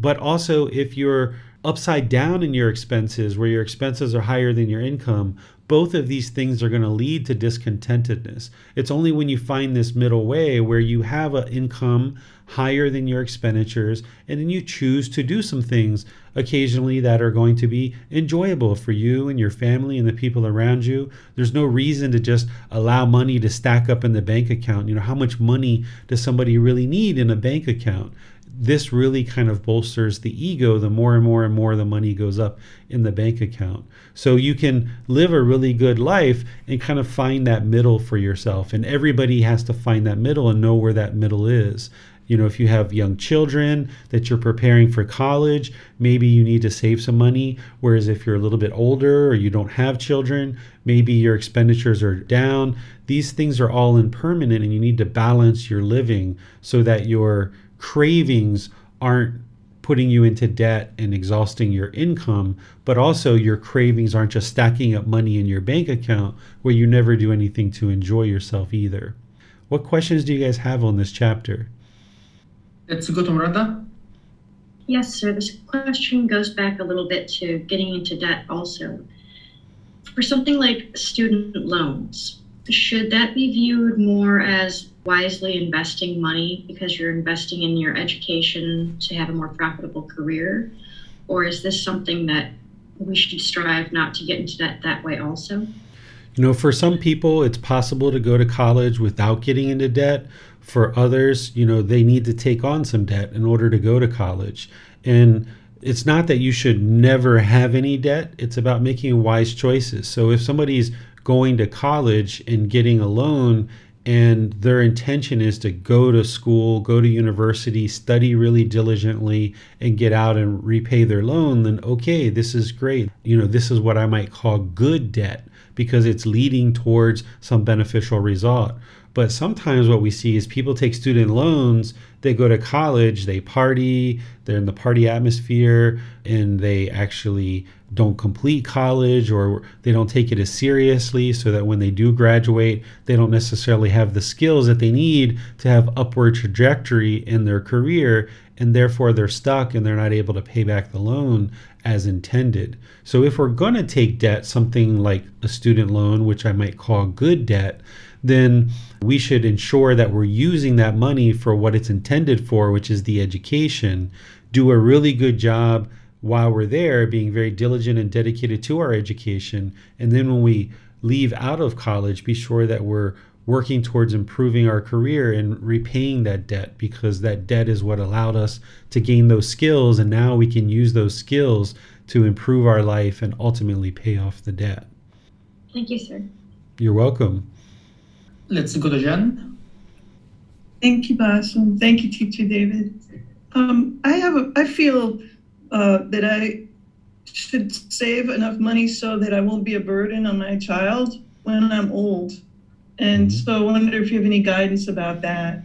but also if you're upside down in your expenses where your expenses are higher than your income, both of these things are going to lead to discontentedness. It's only when you find this middle way where you have an income higher than your expenditures and then you choose to do some things occasionally that are going to be enjoyable for you and your family and the people around you. There's no reason to just allow money to stack up in the bank account. You know, how much money does somebody really need in a bank account? This really kind of bolsters the ego the more and more and more the money goes up in the bank account. So you can live a really good life and kind of find that middle for yourself. And everybody has to find that middle and know where that middle is. You know, if you have young children that you're preparing for college, maybe you need to save some money. Whereas if you're a little bit older or you don't have children, maybe your expenditures are down. These things are all impermanent and you need to balance your living so that your cravings aren't putting you into debt and exhausting your income, but also your cravings aren't just stacking up money in your bank account where you never do anything to enjoy yourself either. What questions do you guys have on this chapter? Let's go to Murata. Yes, sir. This question goes back a little bit to getting into debt also. For something like student loans, should that be viewed more as wisely investing money because you're investing in your education to have a more profitable career? Or is this something that we should strive not to get into debt that way also? You know, for some people, it's possible to go to college without getting into debt. For others, you know, they need to take on some debt in order to go to college. And it's not that you should never have any debt, it's about making wise choices. So if somebody's going to college and getting a loan and their intention is to go to school, go to university, study really diligently, and get out and repay their loan, then okay, this is great. You know, this is what I might call good debt because it's leading towards some beneficial result. But sometimes what we see is people take student loans, they go to college, they party, they're in the party atmosphere, and they actually don't complete college or they don't take it as seriously so that when they do graduate they don't necessarily have the skills that they need to have upward trajectory in their career and therefore they're stuck and they're not able to pay back the loan as intended. So if we're going to take debt something like a student loan which I might call good debt then we should ensure that we're using that money for what it's intended for which is the education do a really good job while we're there being very diligent and dedicated to our education. And then when we leave out of college, be sure that we're working towards improving our career and repaying that debt because that debt is what allowed us to gain those skills. And now we can use those skills to improve our life and ultimately pay off the debt. Thank you, sir. You're welcome. Let's go to Jen. Thank you, Bassem. Thank you, Teacher David. Um, I have a, I feel uh, that I should save enough money so that I won't be a burden on my child when I'm old. And mm-hmm. so I wonder if you have any guidance about that.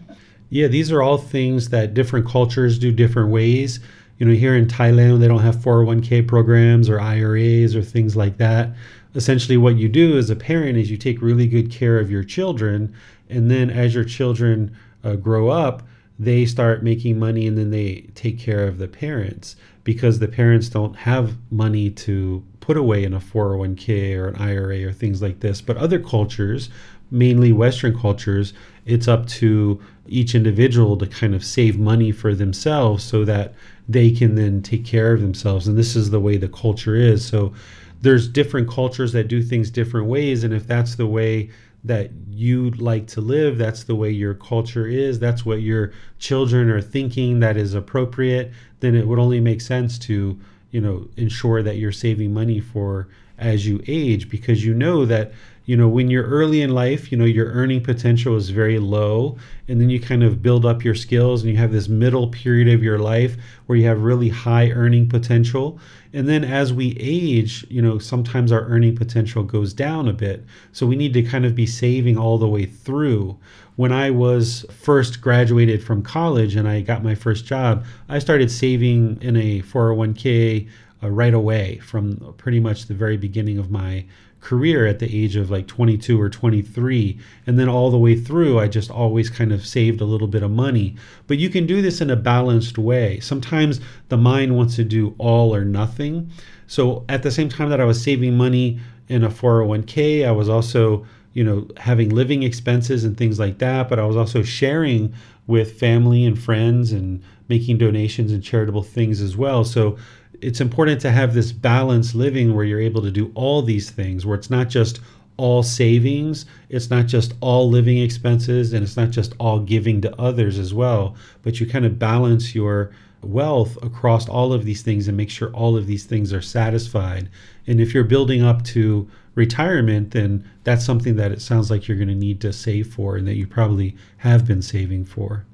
Yeah, these are all things that different cultures do different ways. You know, here in Thailand, they don't have 401k programs or IRAs or things like that. Essentially, what you do as a parent is you take really good care of your children. And then as your children uh, grow up, they start making money and then they take care of the parents because the parents don't have money to put away in a 401k or an IRA or things like this. But other cultures, mainly Western cultures, it's up to each individual to kind of save money for themselves so that they can then take care of themselves. And this is the way the culture is. So there's different cultures that do things different ways. And if that's the way that you like to live, that's the way your culture is, that's what your children are thinking that is appropriate, then it would only make sense to, you know, ensure that you're saving money for as you age because you know that you know when you're early in life you know your earning potential is very low and then you kind of build up your skills and you have this middle period of your life where you have really high earning potential. And then as we age you know sometimes our earning potential goes down a bit. So we need to kind of be saving all the way through. When i was first graduated from college and i got my first job i started saving in a 401k uh, right away from pretty much the very beginning of my career at the age of like 22 or 23 and then all the way through i just always kind of saved a little bit of money. But you can do this in a balanced way. Sometimes the mind wants to do all or nothing. So at the same time that i was saving money in a 401k i was also you know having living expenses and things like that but i was also sharing with family and friends and making donations and charitable things as well. So it's important to have this balanced living where you're able to do all these things, where it's not just all savings, it's not just all living expenses, and it's not just all giving to others as well, but you kind of balance your wealth across all of these things and make sure all of these things are satisfied. And if you're building up to retirement, then that's something that it sounds like you're going to need to save for and that you probably have been saving for.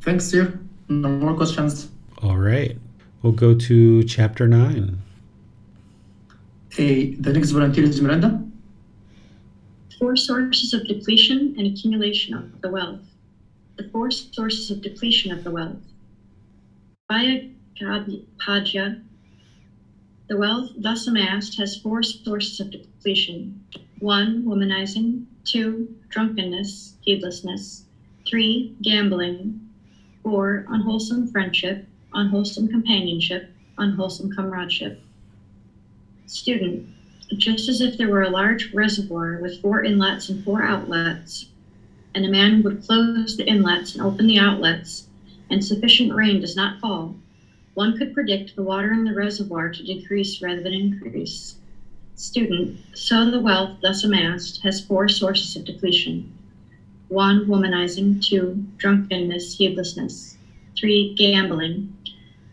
Thanks, sir. No more questions. All right. We'll go to chapter 9. Hey, the next volunteer is Miranda. Four sources of depletion and accumulation of the wealth. The four sources of depletion of the wealth. Via Padya, the wealth thus amassed has four sources of depletion. One, womanizing. Two, drunkenness, heedlessness. Three, gambling. Four, unwholesome friendship unwholesome companionship, unwholesome comradeship. Student, just as if there were a large reservoir with four inlets and four outlets, and a man would close the inlets and open the outlets, and sufficient rain does not fall, one could predict the water in the reservoir to decrease rather than increase. Student, so the wealth thus amassed has four sources of depletion. One, womanizing. Two, drunkenness, heedlessness. Three, gambling.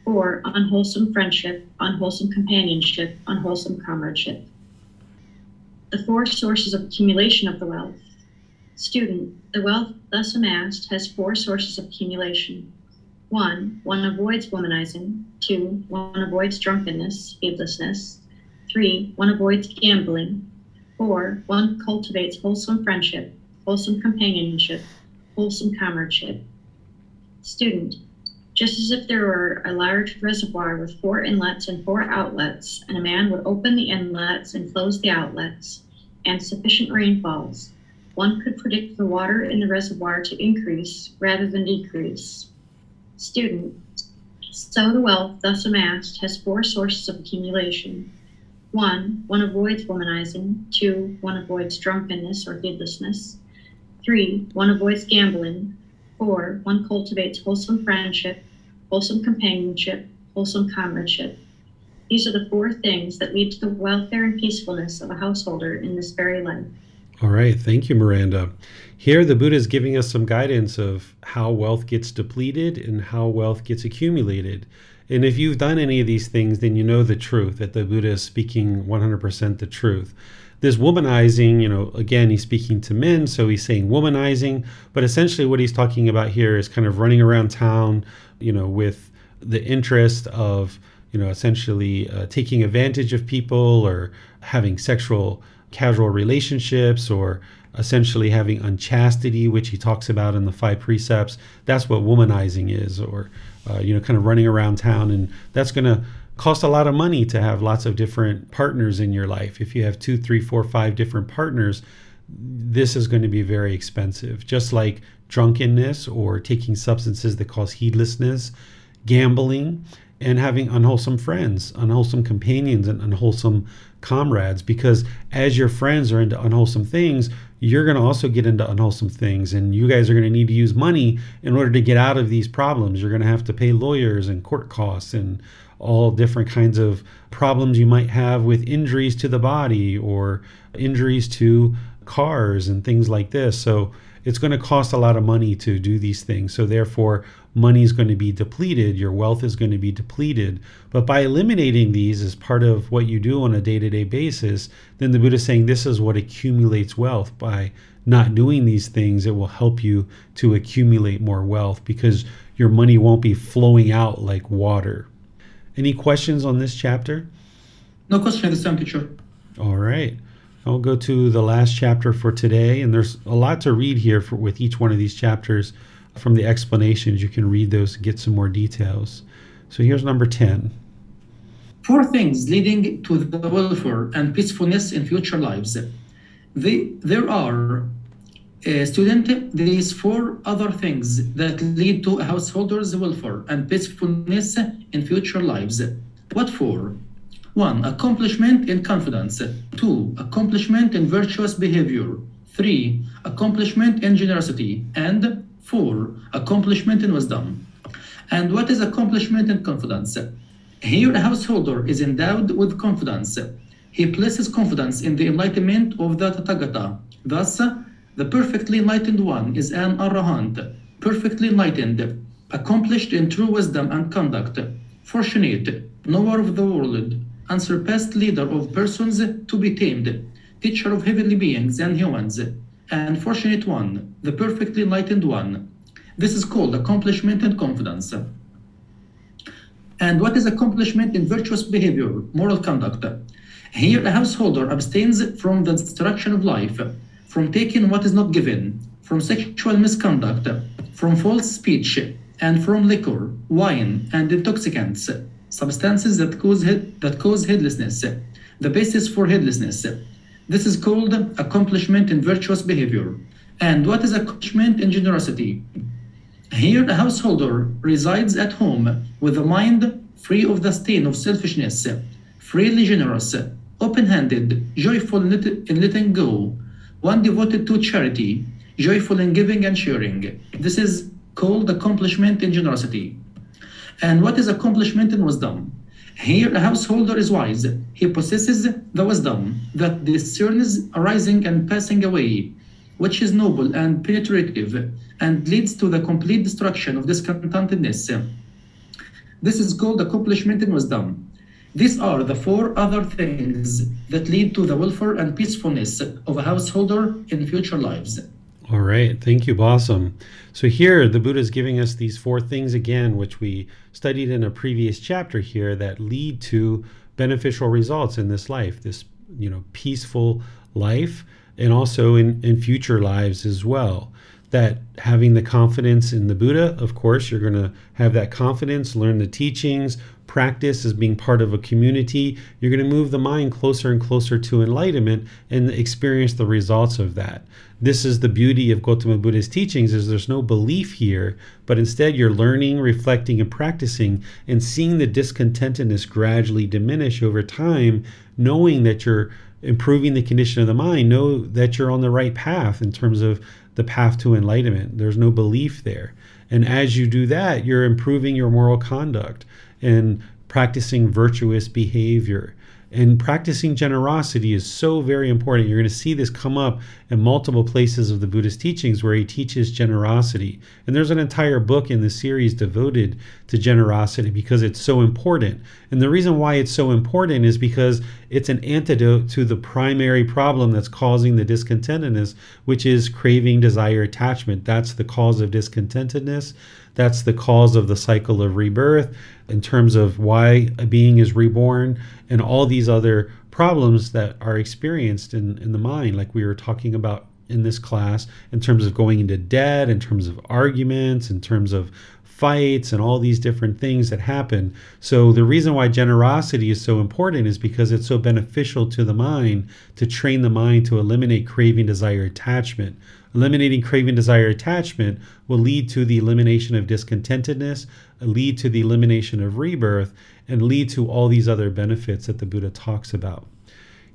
Four, unwholesome friendship, unwholesome companionship, unwholesome comradeship. The four sources of accumulation of the wealth. Student, the wealth thus amassed has four sources of accumulation. One, one avoids womanizing. Two, one avoids drunkenness, heedlessness. Three, one avoids gambling. Four, one cultivates wholesome friendship, wholesome companionship, wholesome comradeship. Student, just as if there were a large reservoir with four inlets and four outlets, and a man would open the inlets and close the outlets, and sufficient rain falls, one could predict the water in the reservoir to increase rather than decrease. Student, so the wealth thus amassed has four sources of accumulation. One, one avoids womanizing. Two, one avoids drunkenness or heedlessness. Three, one avoids gambling. Four, one cultivates wholesome friendship, wholesome companionship, wholesome comradeship. These are the four things that lead to the welfare and peacefulness of a householder in this very life. All right. Thank you, Miranda. Here, the Buddha is giving us some guidance of how wealth gets depleted and how wealth gets accumulated. And if you've done any of these things, then you know the truth that the Buddha is speaking 100% the truth this womanizing, you know, again, he's speaking to men, so he's saying womanizing, but essentially what he's talking about here is kind of running around town, you know, with the interest of, you know, essentially uh, taking advantage of people or having sexual casual relationships or essentially having unchastity, which he talks about in the five precepts. That's what womanizing is, or, uh, you know, kind of running around town. And that's going to cost a lot of money to have lots of different partners in your life. If you have two, three, four, five different partners, this is going to be very expensive. Just like drunkenness or taking substances that cause heedlessness, gambling, and having unwholesome friends, unwholesome companions, and unwholesome comrades. Because as your friends are into unwholesome things, you're going to also get into unwholesome things. And you guys are going to need to use money in order to get out of these problems. You're going to have to pay lawyers and court costs and all different kinds of problems you might have with injuries to the body or injuries to cars and things like this. So it's going to cost a lot of money to do these things. So therefore, money is going to be depleted, your wealth is going to be depleted. But by eliminating these as part of what you do on a day-to-day basis, then the Buddha is saying this is what accumulates wealth. By not doing these things, it will help you to accumulate more wealth because your money won't be flowing out like water. Any questions on this chapter? No question at this time, teacher. All right. I'll go to the last chapter for today, and there's a lot to read here for, with each one of these chapters. From the explanations, you can read those and get some more details. So here's number 10. Four things leading to the welfare and peacefulness in future lives. They, there are student, these four other things that lead to a householder's welfare and peacefulness in future lives. What four? One, accomplishment in confidence. Two, accomplishment in virtuous behavior. Three, accomplishment in generosity. And four, accomplishment in wisdom. And what is accomplishment in confidence? Here, a householder is endowed with confidence. He places confidence in the enlightenment of the Tathagata. Thus, the perfectly enlightened one is an arahant, perfectly enlightened, accomplished in true wisdom and conduct, fortunate, knower of the world, unsurpassed leader of persons to be tamed, teacher of heavenly beings and humans, and fortunate one, the perfectly enlightened one. This is called accomplishment and confidence. And what is accomplishment in virtuous behavior, moral conduct? Here, a householder abstains from the destruction of life from taking what is not given, from sexual misconduct, from false speech, and from liquor, wine, and intoxicants, substances that cause, that cause heedlessness, the basis for heedlessness. This is called accomplishment in virtuous behavior. And what is accomplishment in generosity? Here, a householder resides at home with a mind free of the stain of selfishness, freely generous, open handed, joyful in letting go, one devoted to charity, joyful in giving and sharing. This is called accomplishment in generosity. And what is accomplishment in wisdom? Here, a householder is wise. He possesses the wisdom that discerns arising and passing away, which is noble and penetrative, and leads to the complete destruction of discontentedness. This is called accomplishment in wisdom. These are the four other things that lead to the welfare and peacefulness of a householder in future lives. All right. Thank you, Blossom. So, here the Buddha is giving us these four things again, which we studied in a previous chapter here that lead to beneficial results in this life, this, you know, peaceful life, and also in, in future lives as well that having the confidence in the Buddha, of course, you're going to have that confidence, learn the teachings, practice as being part of a community. You're going to move the mind closer and closer to enlightenment and experience the results of that. This is the beauty of Gautama Buddha's teachings is there's no belief here, but instead you're learning, reflecting and practicing and seeing the discontentedness gradually diminish over time, knowing that you're improving the condition of the mind, know that you're on the right path in terms of the path to enlightenment. There's no belief there. And as you do that, you're improving your moral conduct and practicing virtuous behavior. And practicing generosity is so very important. You're going to see this come up in multiple places of the Buddhist teachings where he teaches generosity. And there's an entire book in the series devoted to generosity because it's so important. And the reason why it's so important is because it's an antidote to the primary problem that's causing the discontentedness, which is craving, desire, attachment. That's the cause of discontentedness. That's the cause of the cycle of rebirth in terms of why a being is reborn and all these other problems that are experienced in, in the mind, like we were talking about in this class, in terms of going into debt, in terms of arguments, in terms of fights, and all these different things that happen. So, the reason why generosity is so important is because it's so beneficial to the mind to train the mind to eliminate craving, desire, attachment. Eliminating craving, desire, attachment will lead to the elimination of discontentedness, lead to the elimination of rebirth, and lead to all these other benefits that the Buddha talks about.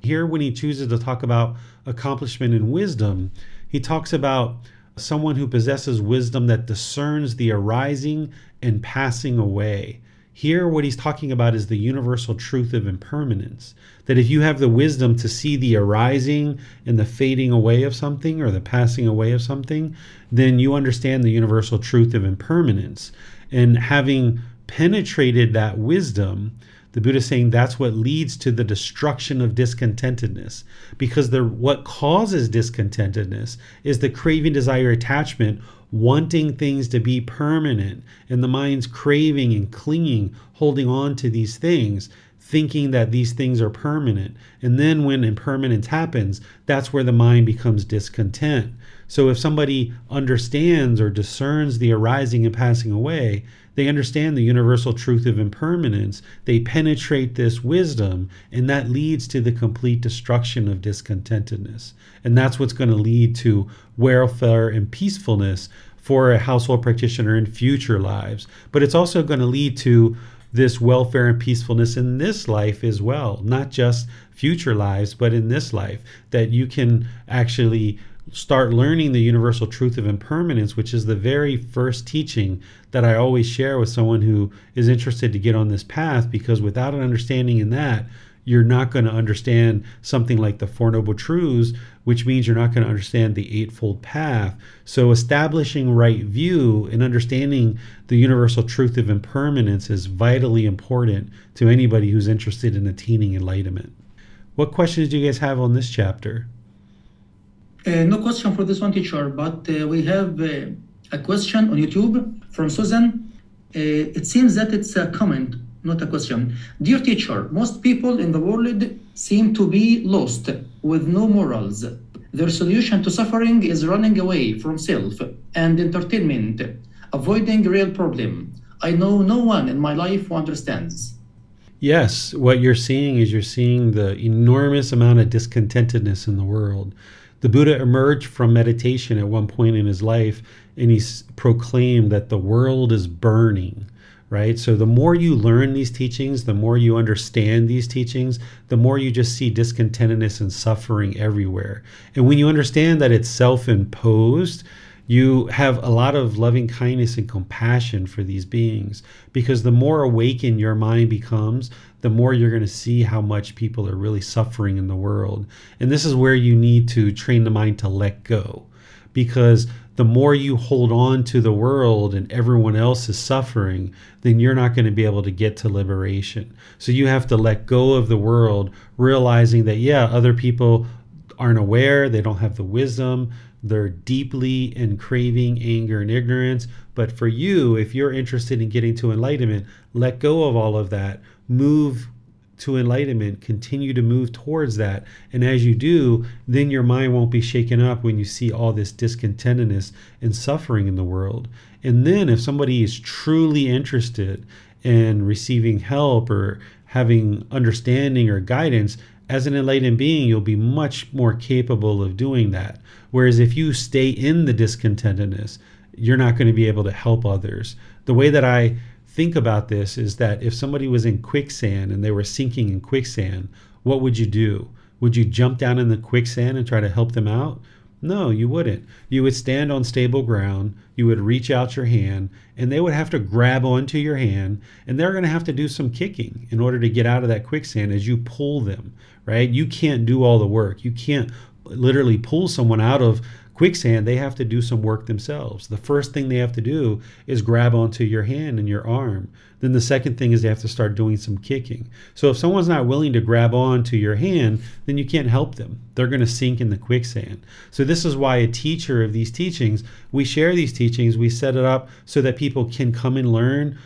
Here, when he chooses to talk about accomplishment and wisdom, he talks about someone who possesses wisdom that discerns the arising and passing away. Here, what he's talking about is the universal truth of impermanence. That if you have the wisdom to see the arising and the fading away of something or the passing away of something, then you understand the universal truth of impermanence. And having penetrated that wisdom, the Buddha is saying that's what leads to the destruction of discontentedness. Because the what causes discontentedness is the craving, desire, attachment wanting things to be permanent and the mind's craving and clinging, holding on to these things, thinking that these things are permanent. And then when impermanence happens, that's where the mind becomes discontent. So if somebody understands or discerns the arising and passing away, they understand the universal truth of impermanence. They penetrate this wisdom, and that leads to the complete destruction of discontentedness. And that's what's going to lead to welfare and peacefulness for a household practitioner in future lives. But it's also going to lead to this welfare and peacefulness in this life as well, not just future lives, but in this life, that you can actually start learning the universal truth of impermanence, which is the very first teaching that I always share with someone who is interested to get on this path, because without an understanding in that, you're not going to understand something like the Four Noble Truths, which means you're not going to understand the Eightfold Path. So, establishing right view and understanding the universal truth of impermanence is vitally important to anybody who's interested in attaining enlightenment. What questions do you guys have on this chapter? Uh, no question for this one, teacher, but uh, we have uh, a question on YouTube from Susan. Uh, it seems that it's a comment, not a question. Dear teacher, most people in the world seem to be lost with no morals. Their solution to suffering is running away from self and entertainment, avoiding real problem. I know no one in my life who understands. Yes, what you're seeing is you're seeing the enormous amount of discontentedness in the world the Buddha emerged from meditation at one point in his life and he proclaimed that the world is burning, right? So the more you learn these teachings, the more you understand these teachings, the more you just see discontentedness and suffering everywhere. And when you understand that it's self imposed, you have a lot of loving kindness and compassion for these beings because the more awakened your mind becomes, the more you're going to see how much people are really suffering in the world. And this is where you need to train the mind to let go because the more you hold on to the world and everyone else is suffering, then you're not going to be able to get to liberation. So you have to let go of the world, realizing that, yeah, other people aren't aware, they don't have the wisdom, they're deeply in craving anger and ignorance. But for you, if you're interested in getting to enlightenment, let go of all of that, move to enlightenment, continue to move towards that. And as you do, then your mind won't be shaken up when you see all this discontentedness and suffering in the world. And then if somebody is truly interested in receiving help or having understanding or guidance, as an enlightened being, you'll be much more capable of doing that. Whereas if you stay in the discontentedness, you're not going to be able to help others. The way that I think about this is that if somebody was in quicksand and they were sinking in quicksand, what would you do? Would you jump down in the quicksand and try to help them out? No, you wouldn't. You would stand on stable ground, you would reach out your hand, and they would have to grab onto your hand, and they're going to have to do some kicking in order to get out of that quicksand as you pull them, right? You can't do all the work. You can't literally pull someone out of quicksand, they have to do some work themselves. The first thing they have to do is grab onto your hand and your arm. Then the second thing is they have to start doing some kicking. So if someone's not willing to grab onto your hand, then you can't help them. They're going to sink in the quicksand. So this is why a teacher of these teachings, we share these teachings, we set it up so that people can come and learn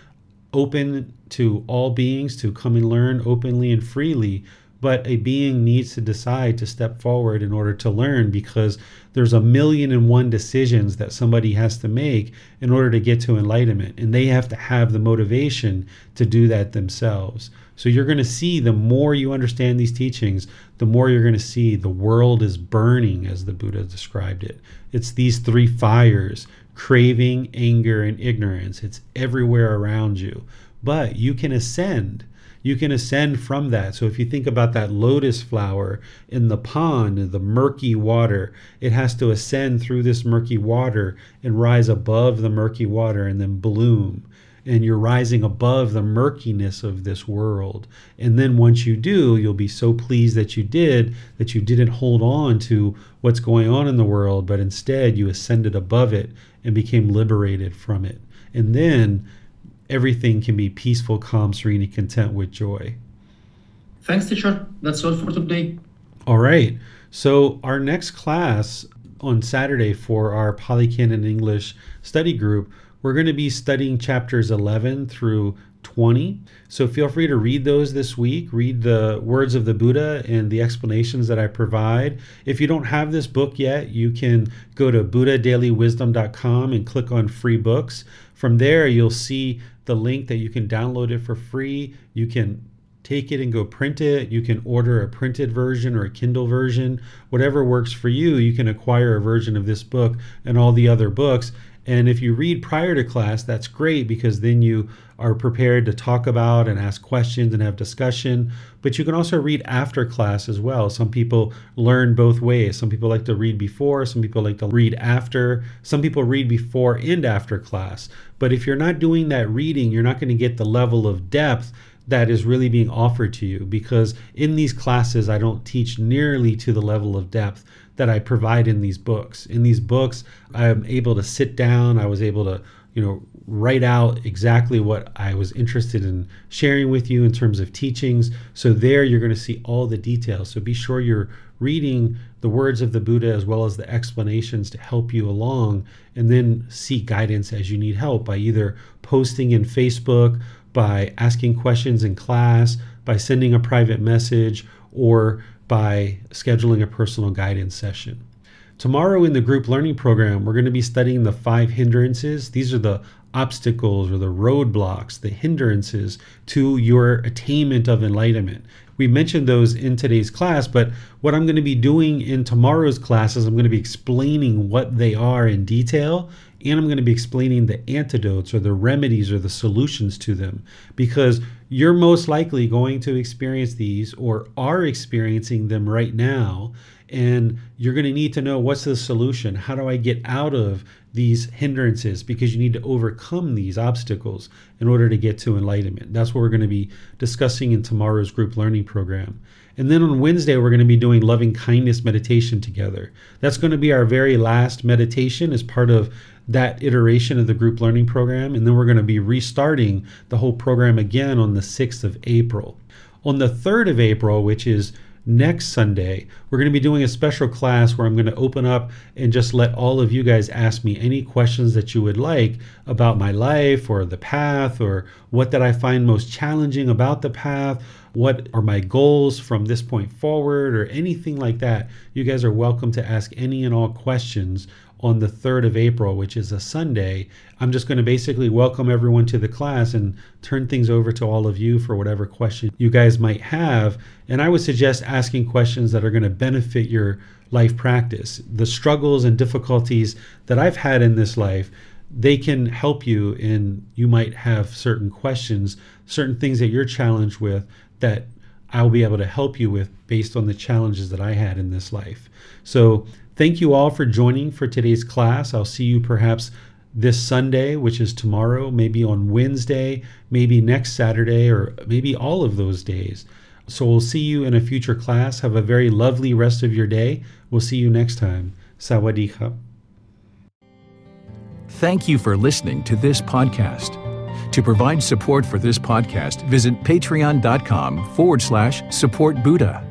open to all beings to come and learn openly and freely but a being needs to decide to step forward in order to learn because there's a million and one decisions that somebody has to make in order to get to enlightenment and they have to have the motivation to do that themselves. So you're going to see the more you understand these teachings the more you're going to see the world is burning as the buddha described it. It's these three fires craving anger and ignorance. It's everywhere around you. But you can ascend you can ascend from that. So if you think about that lotus flower in the pond, the murky water, it has to ascend through this murky water and rise above the murky water and then bloom. And you're rising above the murkiness of this world. And then once you do, you'll be so pleased that you did, that you didn't hold on to what's going on in the world, but instead you ascended above it and became liberated from it. And then everything can be peaceful, calm, serene, and content with joy. Thanks, teacher. That's all for today. All right. So, our next class on Saturday for our Pali Canon English study group, we're going to be studying chapters 11 through 20. So feel free to read those this week. Read the words of the Buddha and the explanations that I provide. If you don't have this book yet, you can go to buddhadailywisdom.com and click on free books. From there, you'll see the link that you can download it for free. You can take it and go print it. You can order a printed version or a Kindle version. Whatever works for you, you can acquire a version of this book and all the other books. And if you read prior to class, that's great because then you are prepared to talk about and ask questions and have discussion. But you can also read after class as well. Some people learn both ways. Some people like to read before, some people like to read after, some people read before and after class. But if you're not doing that reading, you're not going to get the level of depth that is really being offered to you because in these classes, I don't teach nearly to the level of depth that I provide in these books. In these books, I'm able to sit down, I was able to, you know, write out exactly what I was interested in sharing with you in terms of teachings. So there you're going to see all the details. So be sure you're reading the words of the Buddha as well as the explanations to help you along and then seek guidance as you need help by either posting in Facebook, by asking questions in class, by sending a private message, or by scheduling a personal guidance session. Tomorrow in the group learning program, we're going to be studying the five hindrances. These are the obstacles or the roadblocks, the hindrances to your attainment of enlightenment. We mentioned those in today's class, but what I'm going to be doing in tomorrow's class is I'm going to be explaining what they are in detail and I'm going to be explaining the antidotes or the remedies or the solutions to them because you're most likely going to experience these or are experiencing them right now and you're going to need to know what's the solution how do i get out of these hindrances because you need to overcome these obstacles in order to get to enlightenment. That's what we're going to be discussing in tomorrow's group learning program. And then on Wednesday, we're going to be doing loving kindness meditation together. That's going to be our very last meditation as part of that iteration of the group learning program. And then we're going to be restarting the whole program again on the 6th of April. On the 3rd of April, which is next Sunday, we're going to be doing a special class where I'm going to open up and just let all of you guys ask me any questions that you would like about my life or the path or what did I find most challenging about the path, what are my goals from this point forward or anything like that. You guys are welcome to ask any and all questions on the 3rd of April, which is a Sunday. I'm just going to basically welcome everyone to the class and turn things over to all of you for whatever question you guys might have. And I would suggest asking questions that are going to benefit your life practice. The struggles and difficulties that I've had in this life, they can help you, and you might have certain questions, certain things that you're challenged with that I'll be able to help you with based on the challenges that I had in this life. So, Thank you all for joining for today's class. I'll see you perhaps this Sunday, which is tomorrow, maybe on Wednesday, maybe next Saturday, or maybe all of those days. So we'll see you in a future class. Have a very lovely rest of your day. We'll see you next time. Sawadee Thank you for listening to this podcast. To provide support for this podcast, visit patreon.com forward slash support Buddha.